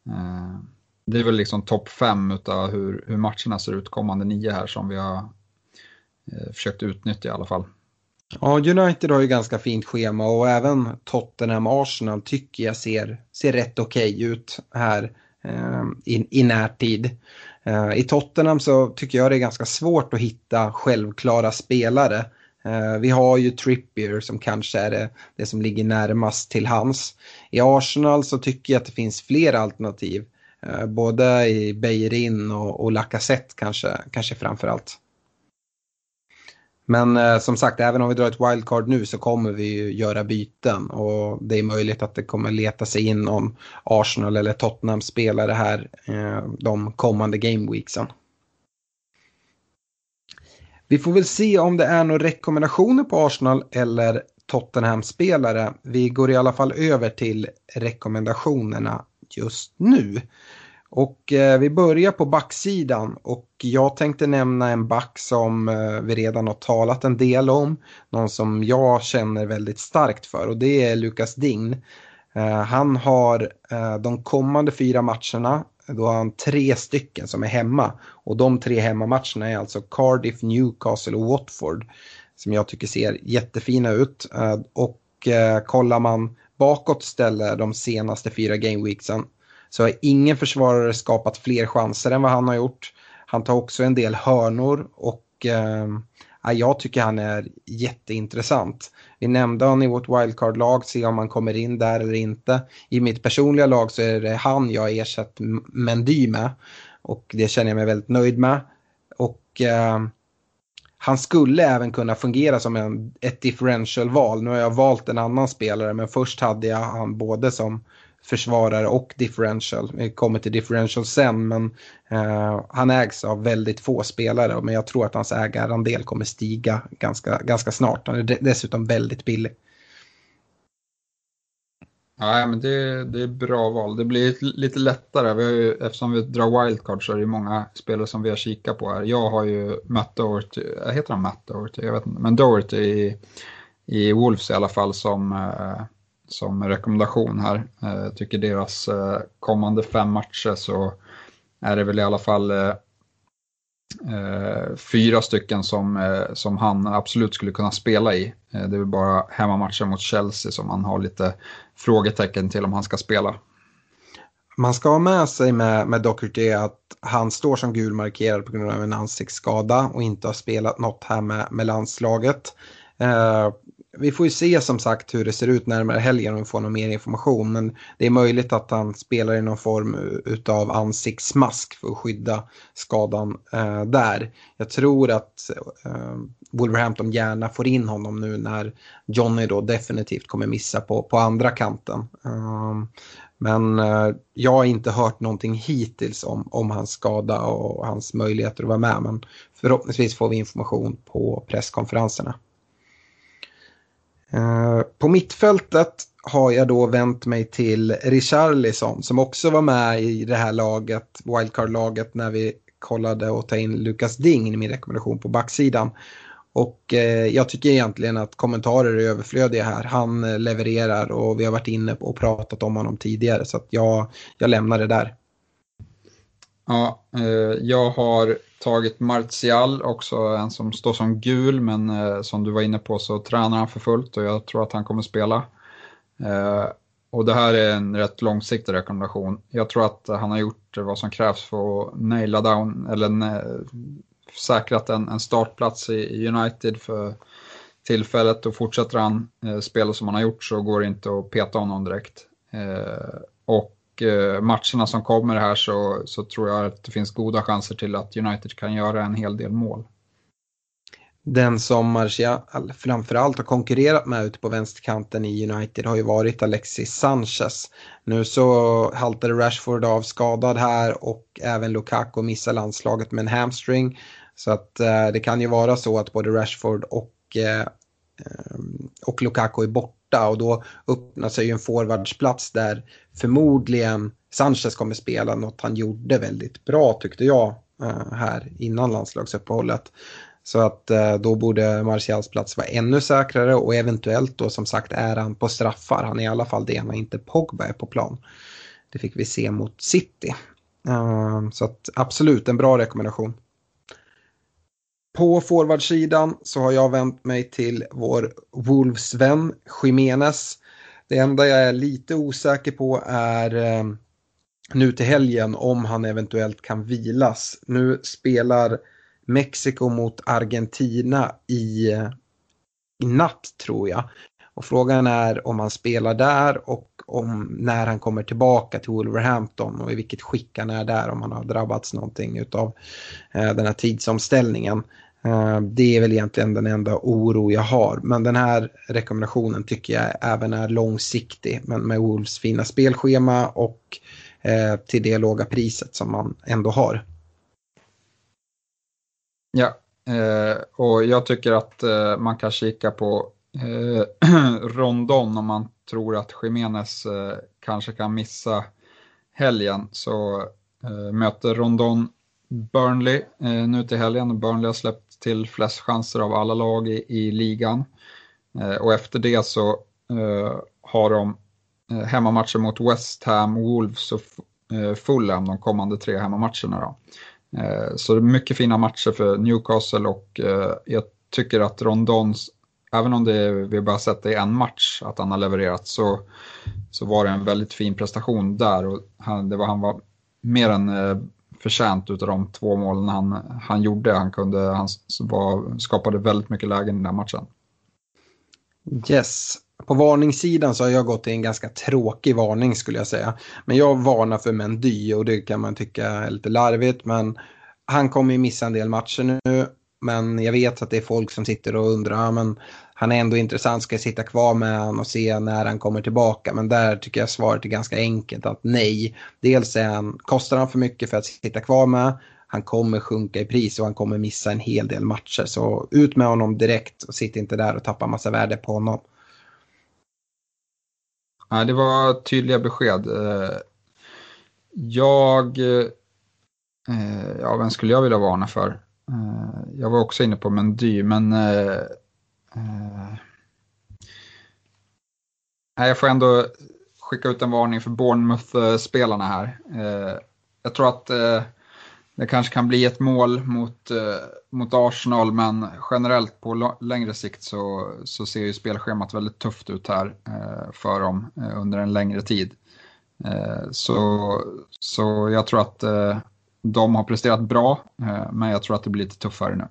Eh, det är väl liksom topp fem utav hur, hur matcherna ser ut kommande nio här som vi har eh, försökt utnyttja i alla fall. Ja, United har ju ganska fint schema och även Tottenham Arsenal tycker jag ser, ser rätt okej okay ut här eh, i, i närtid. Eh, I Tottenham så tycker jag det är ganska svårt att hitta självklara spelare. Eh, vi har ju Trippier som kanske är det, det som ligger närmast till hans. I Arsenal så tycker jag att det finns fler alternativ. Eh, både i Beirin och, och Lacazette kanske, kanske framför allt. Men eh, som sagt, även om vi drar ett wildcard nu så kommer vi ju göra byten och det är möjligt att det kommer leta sig in om Arsenal eller Tottenham-spelare här eh, de kommande gameweeksen. Vi får väl se om det är några rekommendationer på Arsenal eller Tottenham-spelare. Vi går i alla fall över till rekommendationerna just nu. Och eh, vi börjar på backsidan och jag tänkte nämna en back som eh, vi redan har talat en del om. Någon som jag känner väldigt starkt för och det är Lukas Dign. Eh, han har eh, de kommande fyra matcherna, då har han tre stycken som är hemma. Och de tre hemmamatcherna är alltså Cardiff, Newcastle och Watford. Som jag tycker ser jättefina ut. Eh, och eh, kollar man bakåt ställer de senaste fyra gameweeksen så har ingen försvarare skapat fler chanser än vad han har gjort. Han tar också en del hörnor och eh, jag tycker han är jätteintressant. Vi nämnde honom i vårt wildcard-lag, se om han kommer in där eller inte. I mitt personliga lag så är det han jag har ersatt Mendy med och det känner jag mig väldigt nöjd med. Och eh, han skulle även kunna fungera som en, ett differential-val. Nu har jag valt en annan spelare men först hade jag han både som försvarare och differential. Vi kommer till differential sen men eh, han ägs av väldigt få spelare men jag tror att hans ägarandel kommer stiga ganska, ganska snart. Han är dessutom väldigt billig. Ja, men det, det är bra val. Det blir lite lättare. Vi har ju, eftersom vi drar wildcard så är det många spelare som vi har kikat på här. Jag har ju Matt Doherty, eh, heter han Matt Doherty? Jag vet inte. Men Doherty i, i Wolves i alla fall som eh, som rekommendation här. Eh, jag tycker deras eh, kommande fem matcher så är det väl i alla fall eh, fyra stycken som, som han absolut skulle kunna spela i. Det är väl bara hemmamatchen mot Chelsea som han har lite frågetecken till om han ska spela. Man ska ha med sig med, med Docherty att han står som gulmarkerad på grund av en ansiktsskada och inte har spelat något här med, med landslaget. Eh, vi får ju se som sagt hur det ser ut närmare helgen om vi får någon mer information. Men det är möjligt att han spelar i någon form av ansiktsmask för att skydda skadan eh, där. Jag tror att eh, Wolverhampton gärna får in honom nu när Johnny då definitivt kommer missa på, på andra kanten. Um, men eh, jag har inte hört någonting hittills om, om hans skada och hans möjligheter att vara med. Men förhoppningsvis får vi information på presskonferenserna. Eh, på mittfältet har jag då vänt mig till Richarlison som också var med i det här laget, wildcard-laget, när vi kollade och ta in Lukas Ding i min rekommendation på backsidan. Och eh, jag tycker egentligen att kommentarer är överflödiga här. Han eh, levererar och vi har varit inne och pratat om honom tidigare så att jag, jag lämnar det där. Ja, eh, jag har tagit Martial, också en som står som gul men eh, som du var inne på så tränar han för fullt och jag tror att han kommer spela. Eh, och det här är en rätt långsiktig rekommendation. Jag tror att han har gjort vad som krävs för att naila down, eller säkrat en, en startplats i United för tillfället och fortsätter han spela som han har gjort så går det inte att peta honom direkt. Och och eh, matcherna som kommer här så, så tror jag att det finns goda chanser till att United kan göra en hel del mål. Den som Martial framförallt har konkurrerat med ute på vänsterkanten i United har ju varit Alexis Sanchez. Nu så haltade Rashford av skadad här och även Lukaku missar landslaget med en hamstring. Så att eh, det kan ju vara så att både Rashford och, eh, eh och Lukaku är borta och då öppnar sig ju en forwardsplats där förmodligen Sanchez kommer spela något han gjorde väldigt bra tyckte jag eh, här innan landslagsuppehållet. Så att eh, då borde Martials plats vara ännu säkrare och eventuellt då som sagt är han på straffar. Han är i alla fall det när inte Pogba är på plan. Det fick vi se mot City. Eh, så att absolut en bra rekommendation. På forwardsidan så har jag vänt mig till vår Wolves-vän Jiménez. Det enda jag är lite osäker på är eh, nu till helgen om han eventuellt kan vilas. Nu spelar Mexiko mot Argentina i, eh, i natt tror jag. Och frågan är om han spelar där och om när han kommer tillbaka till Wolverhampton och i vilket skick han är där om han har drabbats någonting utav eh, den här tidsomställningen. Eh, det är väl egentligen den enda oro jag har. Men den här rekommendationen tycker jag även är långsiktig. Men med Wolves fina spelschema och eh, till det låga priset som man ändå har. Ja, eh, och jag tycker att man kan kika på Rondon om man tror att Jiménez kanske kan missa helgen. Så möter Rondon Burnley nu till helgen. Burnley har släppt till flest chanser av alla lag i, i ligan. Eh, och efter det så eh, har de eh, hemmamatcher mot West Ham, Wolves och eh, Fulham de kommande tre hemmamatcherna. Då. Eh, så det är mycket fina matcher för Newcastle och jag tycker att Rondon, även om det vi bara sett det i en match att han har levererat så, så var det en väldigt fin prestation där och han, det var, han var mer än förtjänt utav de två målen han, han gjorde. Han, kunde, han var, skapade väldigt mycket lägen i den här matchen. Yes. På varningssidan så har jag gått i en ganska tråkig varning skulle jag säga. Men jag varnar för Mendy och det kan man tycka är lite larvigt. Men han kommer ju missa en del matcher nu. Men jag vet att det är folk som sitter och undrar, ah, men han är ändå intressant, ska jag sitta kvar med honom och se när han kommer tillbaka? Men där tycker jag svaret är ganska enkelt att nej. Dels är han, kostar han för mycket för att sitta kvar med, han kommer sjunka i pris och han kommer missa en hel del matcher. Så ut med honom direkt och sitt inte där och tappa massa värde på honom. Ja, det var tydliga besked. Eh, jag, eh, ja vem skulle jag vilja varna för? Eh, jag var också inne på Mendy, men eh, eh, jag får ändå skicka ut en varning för Bournemouth-spelarna här. Jag tror att det kanske kan bli ett mål mot, mot Arsenal men generellt på längre sikt så, så ser ju spelschemat väldigt tufft ut här för dem under en längre tid. Så, så jag tror att de har presterat bra eh, men jag tror att det blir lite tuffare nu.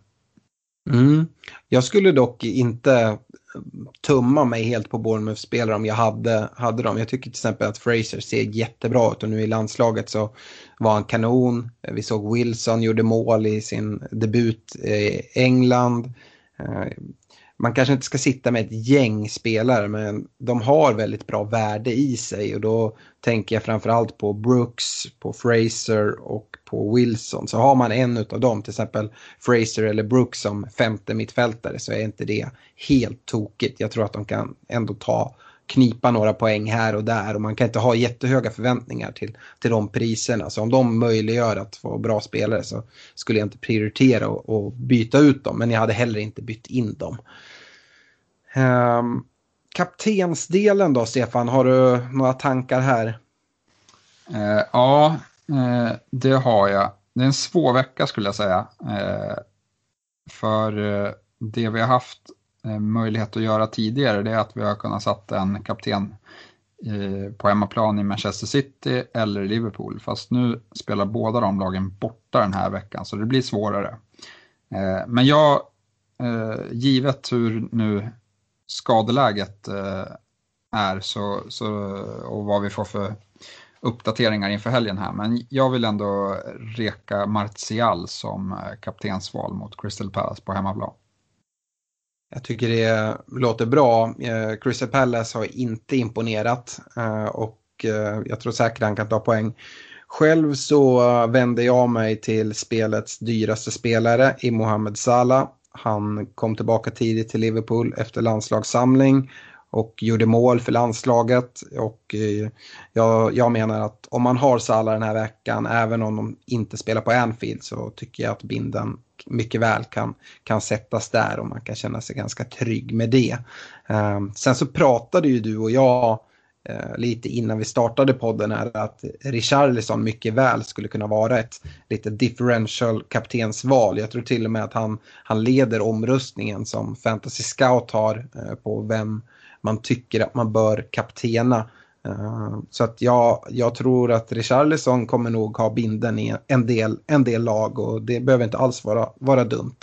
Mm. Jag skulle dock inte tumma mig helt på Bournemouth-spelare om jag hade, hade dem. Jag tycker till exempel att Fraser ser jättebra ut och nu i landslaget så var han kanon. Vi såg Wilson gjorde mål i sin debut i England. Eh, man kanske inte ska sitta med ett gäng spelare men de har väldigt bra värde i sig och då tänker jag framförallt på Brooks, på Fraser och på Wilson. Så har man en av dem, till exempel Fraser eller Brooks som femte mittfältare så är inte det helt tokigt. Jag tror att de kan ändå ta knipa några poäng här och där och man kan inte ha jättehöga förväntningar till, till de priserna. Så om de möjliggör att få bra spelare så skulle jag inte prioritera att byta ut dem men jag hade heller inte bytt in dem. Um, kaptensdelen då Stefan, har du några tankar här? Uh, ja, uh, det har jag. Det är en svår vecka skulle jag säga. Uh, för det vi har haft Eh, möjlighet att göra tidigare det är att vi har kunnat sätta en kapten eh, på hemmaplan i Manchester City eller Liverpool. Fast nu spelar båda de lagen borta den här veckan så det blir svårare. Eh, men jag, givet hur nu skadeläget är så, så, och vad vi får för uppdateringar inför helgen här. Men jag vill ändå reka Martial som kaptensval mot Crystal Palace på hemmaplan. Jag tycker det låter bra. Eh, Crystal Palace har inte imponerat eh, och eh, jag tror säkert han kan ta poäng. Själv så vände jag mig till spelets dyraste spelare i Mohamed Salah. Han kom tillbaka tidigt till Liverpool efter landslagssamling och gjorde mål för landslaget. Och eh, jag, jag, menar att om man har Salah den här veckan, även om de inte spelar på Anfield, så tycker jag att binden mycket väl kan, kan sättas där och man kan känna sig ganska trygg med det. Ehm, sen så pratade ju du och jag eh, lite innan vi startade podden är att Richarlison mycket väl skulle kunna vara ett lite differential kaptensval. Jag tror till och med att han, han leder omröstningen som Fantasy Scout har eh, på vem man tycker att man bör kaptena. Eh, så att jag, jag tror att Richarlison kommer nog ha binden i en del, en del lag och det behöver inte alls vara, vara dumt.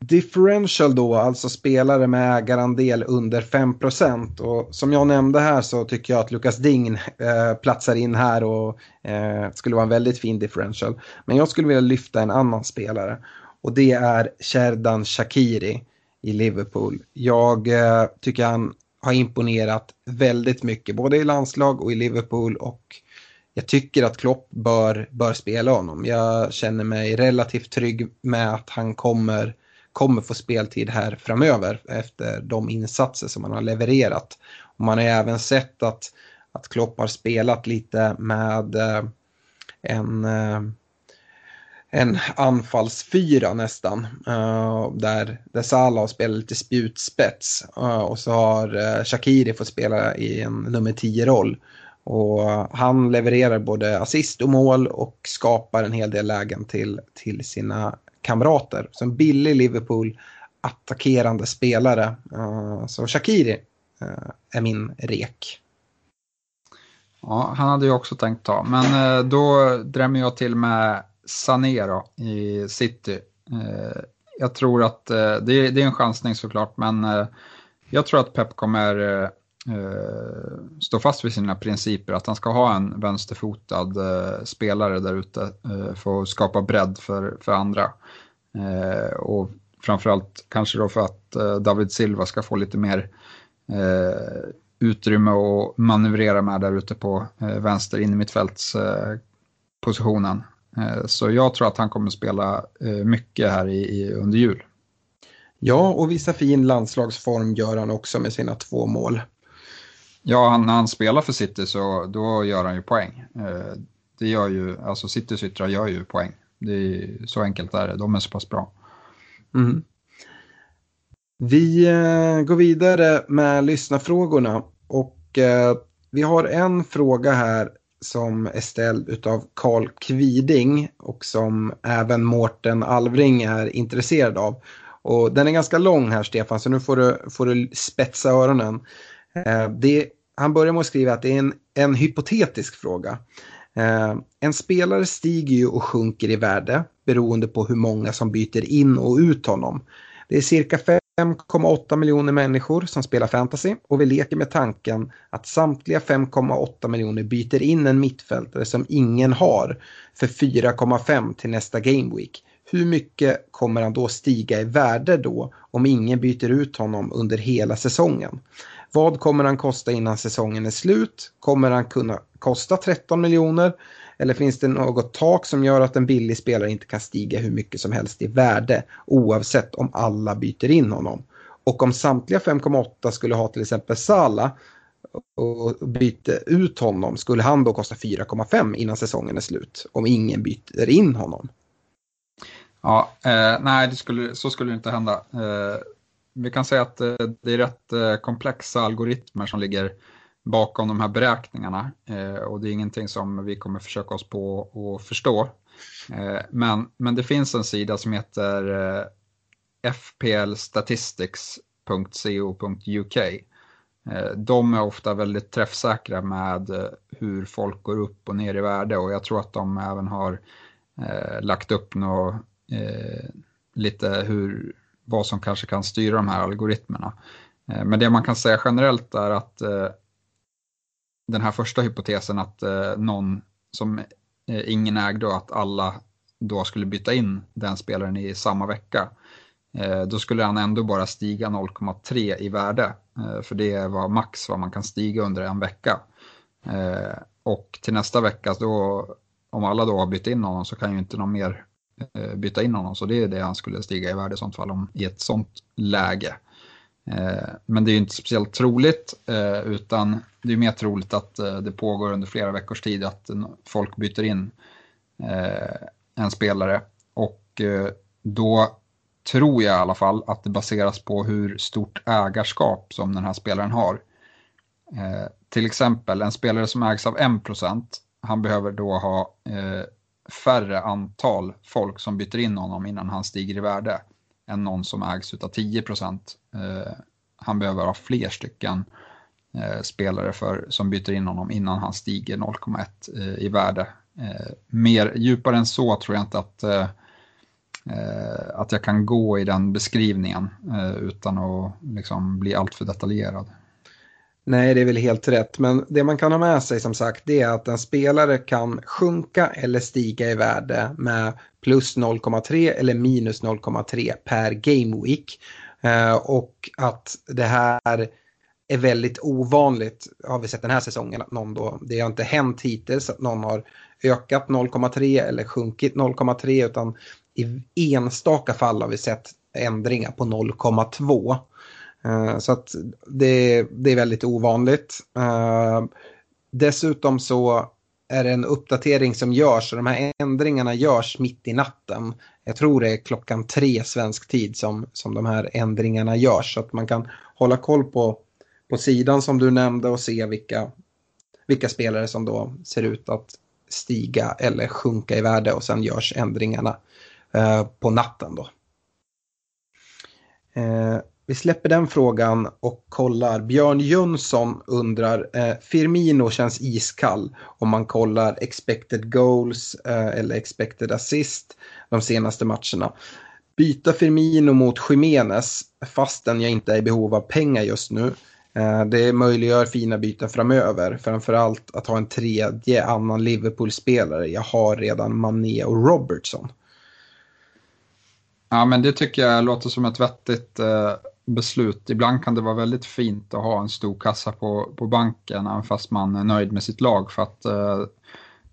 Differential då, alltså spelare med ägarandel under 5% och som jag nämnde här så tycker jag att Lukas Ding eh, platsar in här och eh, skulle vara en väldigt fin differential. Men jag skulle vilja lyfta en annan spelare och det är Sherdan Shakiri i Liverpool. Jag eh, tycker han har imponerat väldigt mycket både i landslag och i Liverpool och jag tycker att Klopp bör, bör spela honom. Jag känner mig relativt trygg med att han kommer kommer få speltid här framöver efter de insatser som han har levererat. Och man har även sett att, att Klopp har spelat lite med eh, en, eh, en anfallsfyra nästan. Eh, där, där Salah har spelat lite spjutspets eh, och så har eh, Shakiri fått spela i en nummer 10-roll. Och han levererar både assist och mål och skapar en hel del lägen till, till sina kamrater. Så en billig Liverpool attackerande spelare. Uh, så Shakiri uh, är min rek. Ja, han hade jag också tänkt ta, men uh, då drämmer jag till med Sané då, i City. Eh, jag tror att eh, det är, det, är en chansning såklart, men eh, jag tror att Pep kommer eh, fast vid sina principer att han ska ha en vänsterfotad eh, spelare där ute eh, för att skapa bredd för, för andra. Eh, och framförallt kanske då för att eh, David Silva ska få lite mer eh, utrymme att manövrera med där ute på eh, vänster in i mittfältspositionen så jag tror att han kommer spela mycket här i, i, under jul. Ja, och vissa fin landslagsform gör han också med sina två mål. Ja, han, när han spelar för City så då gör han ju poäng. Eh, det gör ju, alltså Citys yttrar gör ju poäng. Det är, så enkelt är det, de är så pass bra. Mm. Vi eh, går vidare med lyssnarfrågorna och eh, vi har en fråga här som är ställd av Karl Kviding och som även Mårten Alvring är intresserad av. Och den är ganska lång här Stefan så nu får du, får du spetsa öronen. Eh, det, han börjar med att skriva att det är en, en hypotetisk fråga. Eh, en spelare stiger ju och sjunker i värde. beroende på hur många som byter in och ut honom. Det är cirka 5,8 miljoner människor som spelar fantasy och vi leker med tanken att samtliga 5,8 miljoner byter in en mittfältare som ingen har för 4,5 till nästa Game Week. Hur mycket kommer han då stiga i värde då om ingen byter ut honom under hela säsongen? Vad kommer han kosta innan säsongen är slut? Kommer han kunna kosta 13 miljoner? Eller finns det något tak som gör att en billig spelare inte kan stiga hur mycket som helst i värde oavsett om alla byter in honom? Och om samtliga 5,8 skulle ha till exempel Sala och byter ut honom, skulle han då kosta 4,5 innan säsongen är slut? Om ingen byter in honom? Ja, eh, nej, det skulle, så skulle det inte hända. Eh, vi kan säga att eh, det är rätt eh, komplexa algoritmer som ligger bakom de här beräkningarna eh, och det är ingenting som vi kommer försöka oss på att förstå. Eh, men, men det finns en sida som heter eh, fplstatistics.co.uk. Eh, de är ofta väldigt träffsäkra med eh, hur folk går upp och ner i värde och jag tror att de även har eh, lagt upp något, eh, lite hur, vad som kanske kan styra de här algoritmerna. Eh, men det man kan säga generellt är att eh, den här första hypotesen att eh, någon som eh, ingen ägde och att alla då skulle byta in den spelaren i samma vecka. Eh, då skulle han ändå bara stiga 0,3 i värde. Eh, för det var max vad man kan stiga under en vecka. Eh, och till nästa vecka, då, om alla då har bytt in honom så kan ju inte någon mer eh, byta in honom. Så det är det han skulle stiga i värde i sånt fall om, i ett sånt läge. Eh, men det är inte speciellt troligt eh, utan det är mer troligt att eh, det pågår under flera veckors tid att folk byter in en spelare. Och då tror jag i alla fall att det baseras på hur stort ägarskap som den här spelaren har. Till exempel en spelare som ägs av 1% han behöver då ha färre antal folk som byter in honom innan han stiger i värde än någon som ägs av 10 procent. Eh, han behöver ha fler stycken eh, spelare för, som byter in honom innan han stiger 0,1 eh, i värde. Eh, mer djupare än så tror jag inte att, eh, eh, att jag kan gå i den beskrivningen utan att liksom bli alltför detaljerad. Nej, det är väl helt rätt. Men det man kan ha med sig som sagt det är att en spelare kan sjunka eller stiga i värde med plus 0,3 eller minus 0,3 per game week. Eh, och att det här är väldigt ovanligt, har vi sett den här säsongen, att någon då, det har inte hänt hittills att någon har ökat 0,3 eller sjunkit 0,3 utan i enstaka fall har vi sett ändringar på 0,2. Eh, så att det, det, är väldigt ovanligt. Eh, dessutom så är det en uppdatering som görs och de här ändringarna görs mitt i natten. Jag tror det är klockan tre svensk tid som, som de här ändringarna görs. Så att man kan hålla koll på, på sidan som du nämnde och se vilka, vilka spelare som då ser ut att stiga eller sjunka i värde och sen görs ändringarna eh, på natten då. Eh, vi släpper den frågan och kollar. Björn Jönsson undrar, eh, Firmino känns iskall om man kollar expected goals eh, eller expected assist de senaste matcherna. Byta Firmino mot Jiménez fastän jag inte är i behov av pengar just nu. Eh, det möjliggör fina byten framöver. Framförallt att ha en tredje annan Liverpool-spelare. Jag har redan Mané och Robertson. Ja, men det tycker jag låter som ett vettigt eh, beslut. Ibland kan det vara väldigt fint att ha en stor kassa på, på banken även fast man är nöjd med sitt lag för att eh,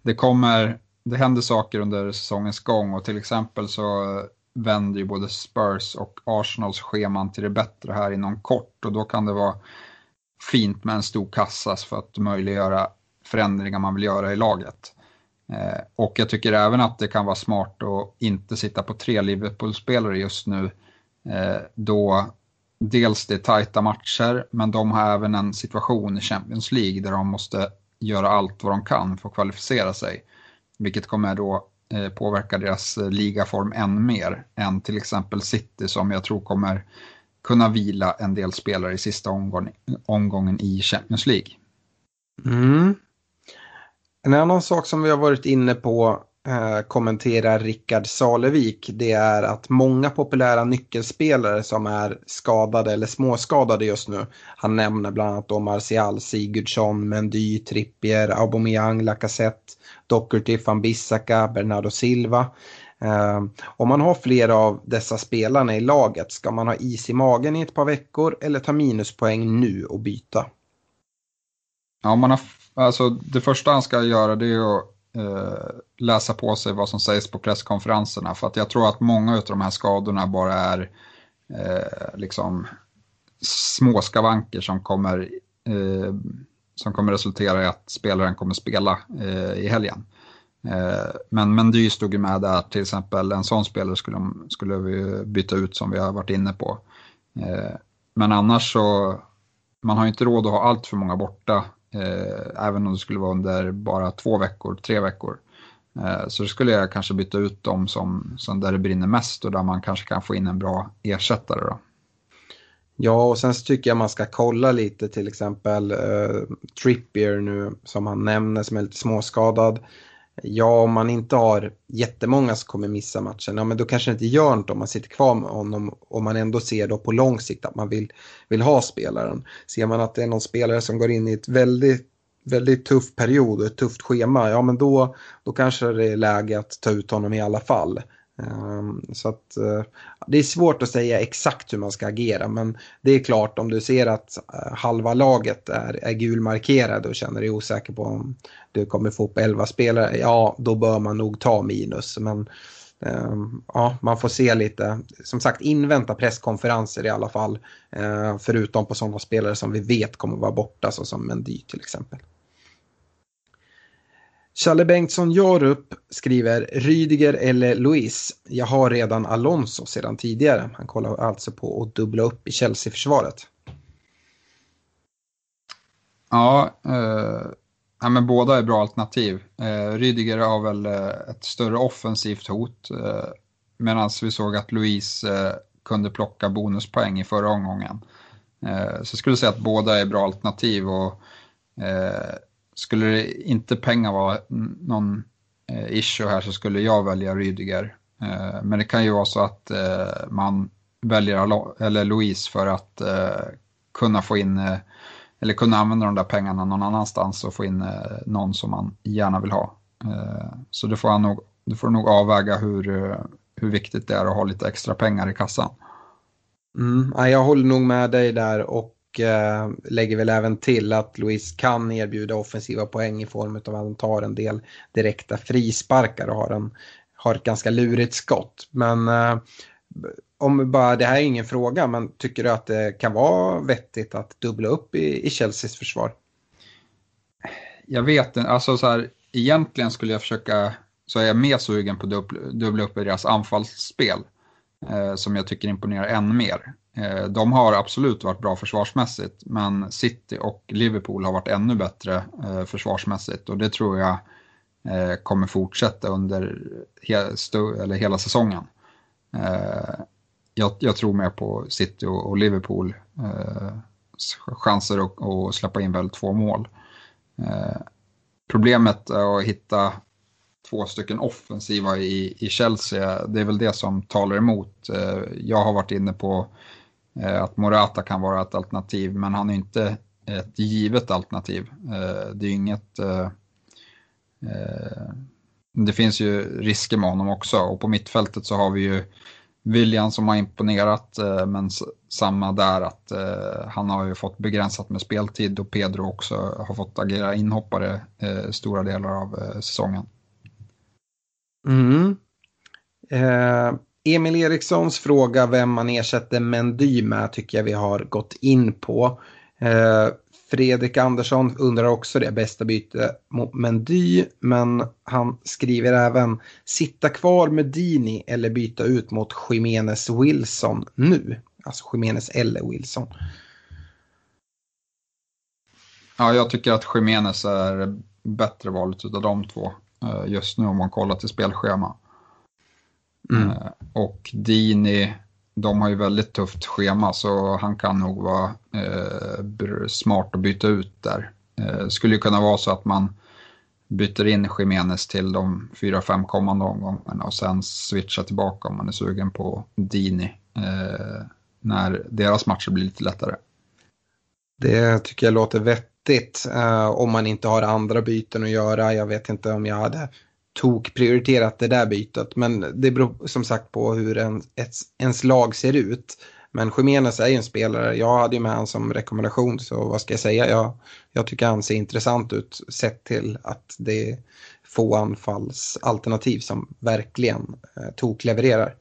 det kommer, det händer saker under säsongens gång och till exempel så eh, vänder ju både Spurs och Arsenals scheman till det bättre här inom kort och då kan det vara fint med en stor kassa för att möjliggöra förändringar man vill göra i laget. Eh, och jag tycker även att det kan vara smart att inte sitta på tre Liverpool-spelare just nu eh, då dels det är tajta matcher, men de har även en situation i Champions League där de måste göra allt vad de kan för att kvalificera sig. Vilket kommer då eh, påverka deras eh, ligaform än mer än till exempel City som jag tror kommer kunna vila en del spelare i sista omgången, omgången i Champions League. Mm. En annan sak som vi har varit inne på eh, kommenterar Rickard Salevik det är att många populära nyckelspelare som är skadade eller småskadade just nu. Han nämner bland annat då Martial, Sigurdsson, Mendy, Trippier, Aubameyang, Lacazette, Doherty, van Bissaka, Bernardo Silva. Eh, om man har flera av dessa spelarna i laget, ska man ha is i magen i ett par veckor eller ta minuspoäng nu och byta? Ja, man har, alltså, det första han ska göra det är att Eh, läsa på sig vad som sägs på presskonferenserna. För att jag tror att många av de här skadorna bara är eh, liksom små skavanker som kommer, eh, som kommer resultera i att spelaren kommer spela eh, i helgen. Eh, men Mendy stod ju med där, till exempel en sån spelare skulle, skulle vi byta ut som vi har varit inne på. Eh, men annars så, man har inte råd att ha allt för många borta, eh, även om det skulle vara under bara två veckor, tre veckor. Eh, så då skulle jag kanske byta ut dem som, som där det brinner mest och där man kanske kan få in en bra ersättare. Då. Ja, och sen så tycker jag man ska kolla lite till exempel eh, Trippier nu som han nämner som är lite småskadad. Ja, om man inte har jättemånga som kommer missa matchen, ja men då kanske det inte gör något om man sitter kvar med honom om man ändå ser då på lång sikt att man vill, vill ha spelaren. Ser man att det är någon spelare som går in i ett väldigt, väldigt tuff period och ett tufft schema, ja men då, då kanske det är läge att ta ut honom i alla fall. Ehm, så att eh, det är svårt att säga exakt hur man ska agera men det är klart om du ser att eh, halva laget är, är gulmarkerade och känner dig osäker på om du kommer få upp 11 spelare, ja då bör man nog ta minus. Men ehm, ja, man får se lite, som sagt invänta presskonferenser i alla fall. Eh, förutom på sådana spelare som vi vet kommer vara borta såsom Mendy till exempel. Challe Bengtsson Jarup skriver Rydiger eller Luis. Jag har redan Alonso sedan tidigare. Han kollar alltså på att dubbla upp i Chelsea-försvaret. Ja, eh, ja, men båda är bra alternativ. Eh, Rydiger har väl eh, ett större offensivt hot eh, medan vi såg att Luis eh, kunde plocka bonuspoäng i förra omgången. Eh, så jag skulle säga att båda är bra alternativ. och eh, skulle det inte pengar vara någon eh, issue här så skulle jag välja Rydiger. Eh, men det kan ju vara så att eh, man väljer eller Louise för att kunna få in eller kunna använda de där pengarna någon annanstans och få in någon som man gärna vill ha. så det får, han nog, det får nog avväga hur, hur viktigt det är att ha lite extra pengar i kassan. Mm, jag håller nog med dig där och eh, lägger väl även till att Luis kan erbjuda offensiva poäng i form av att han tar en del direkta frisparkar och har, en, har ett ganska lurigt skott. Men eh, om bara, det här är ingen fråga, men tycker du att det kan vara vettigt att dubbla upp i, i Chelseas försvar? Jag vet inte, alltså så här, egentligen skulle jag försöka, så är jag mer sugen på att dubbla upp i deras anfallsspel. Eh, som jag tycker imponerar än mer. Eh, de har absolut varit bra försvarsmässigt, men City och Liverpool har varit ännu bättre eh, försvarsmässigt och det tror jag kommer fortsätta under eller hela säsongen. Jag, tror mer på City och Liverpool chanser att släppa in väl två mål. Problemet är att hitta två stycken offensiva i, i Chelsea, det är väl det som talar emot. Eh, jag har varit inne på eh, att Morata kan vara ett alternativ, men han är inte ett givet alternativ. Eh, det är inget... Det finns ju risker med honom också och på mittfältet så har vi ju William som har imponerat, men samma där att han har ju fått begränsat med speltid och Pedro också har fått agera inhoppare stora delar av säsongen. Mm. Eh, Emil Erikssons fråga vem man ersätter Mendy med tycker jag vi har gått in på. Eh, Fredrik Andersson undrar också det, bästa byte mot Mendy, men han skriver även sitta kvar med Dini eller byta ut mot Jiménez Wilson nu. Alltså Jiménez eller Wilson. Ja, jag tycker att Jiménez är bättre valet av de två just nu om man kollar till spelschema. Mm. Eh, och Dini, de har ju väldigt tufft schema så han kan nog vara eh, smart att byta ut där. Eh, skulle ju kunna vara så att man byter in Jiménez till de fyra, fem kommande omgångarna och sen switchar tillbaka om man är sugen på Dini eh, när deras matcher blir lite lättare. Det tycker jag låter vettigt eh, om man inte har andra byten att göra. Jag vet inte om jag hade tok prioriterat det där bytet. Men det beror som sagt på hur en, ett, ens lag ser ut. Men Jiménez är ju en spelare, jag hade ju med honom som rekommendation så vad ska jag säga, jag, jag tycker han ser intressant ut sett till att det är få anfallsalternativ som verkligen eh, toklevererar.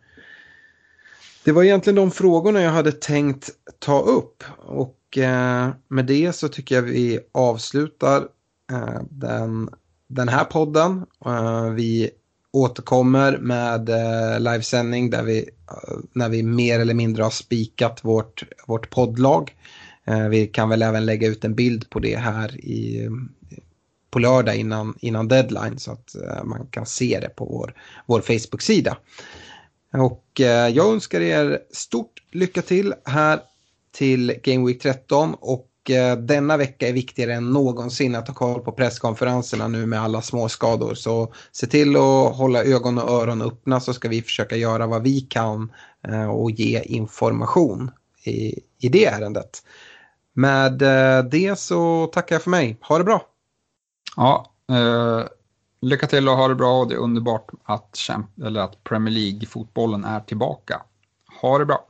Det var egentligen de frågorna jag hade tänkt ta upp och och eh, med det så tycker jag vi avslutar eh, den, den här podden. Eh, vi återkommer med livesändning där vi, när vi mer eller mindre har spikat vårt, vårt poddlag. Vi kan väl även lägga ut en bild på det här i, på lördag innan, innan deadline så att man kan se det på vår, vår Facebook-sida. Och jag önskar er stort lycka till här till Game Week 13 och Eh, denna vecka är viktigare än någonsin att ha koll på presskonferenserna nu med alla småskador. Så se till att hålla ögon och öron öppna så ska vi försöka göra vad vi kan eh, och ge information i, i det ärendet. Med eh, det så tackar jag för mig. Ha det bra! Ja, eh, lycka till och ha det bra och det är underbart att, eller att Premier League-fotbollen är tillbaka. Ha det bra!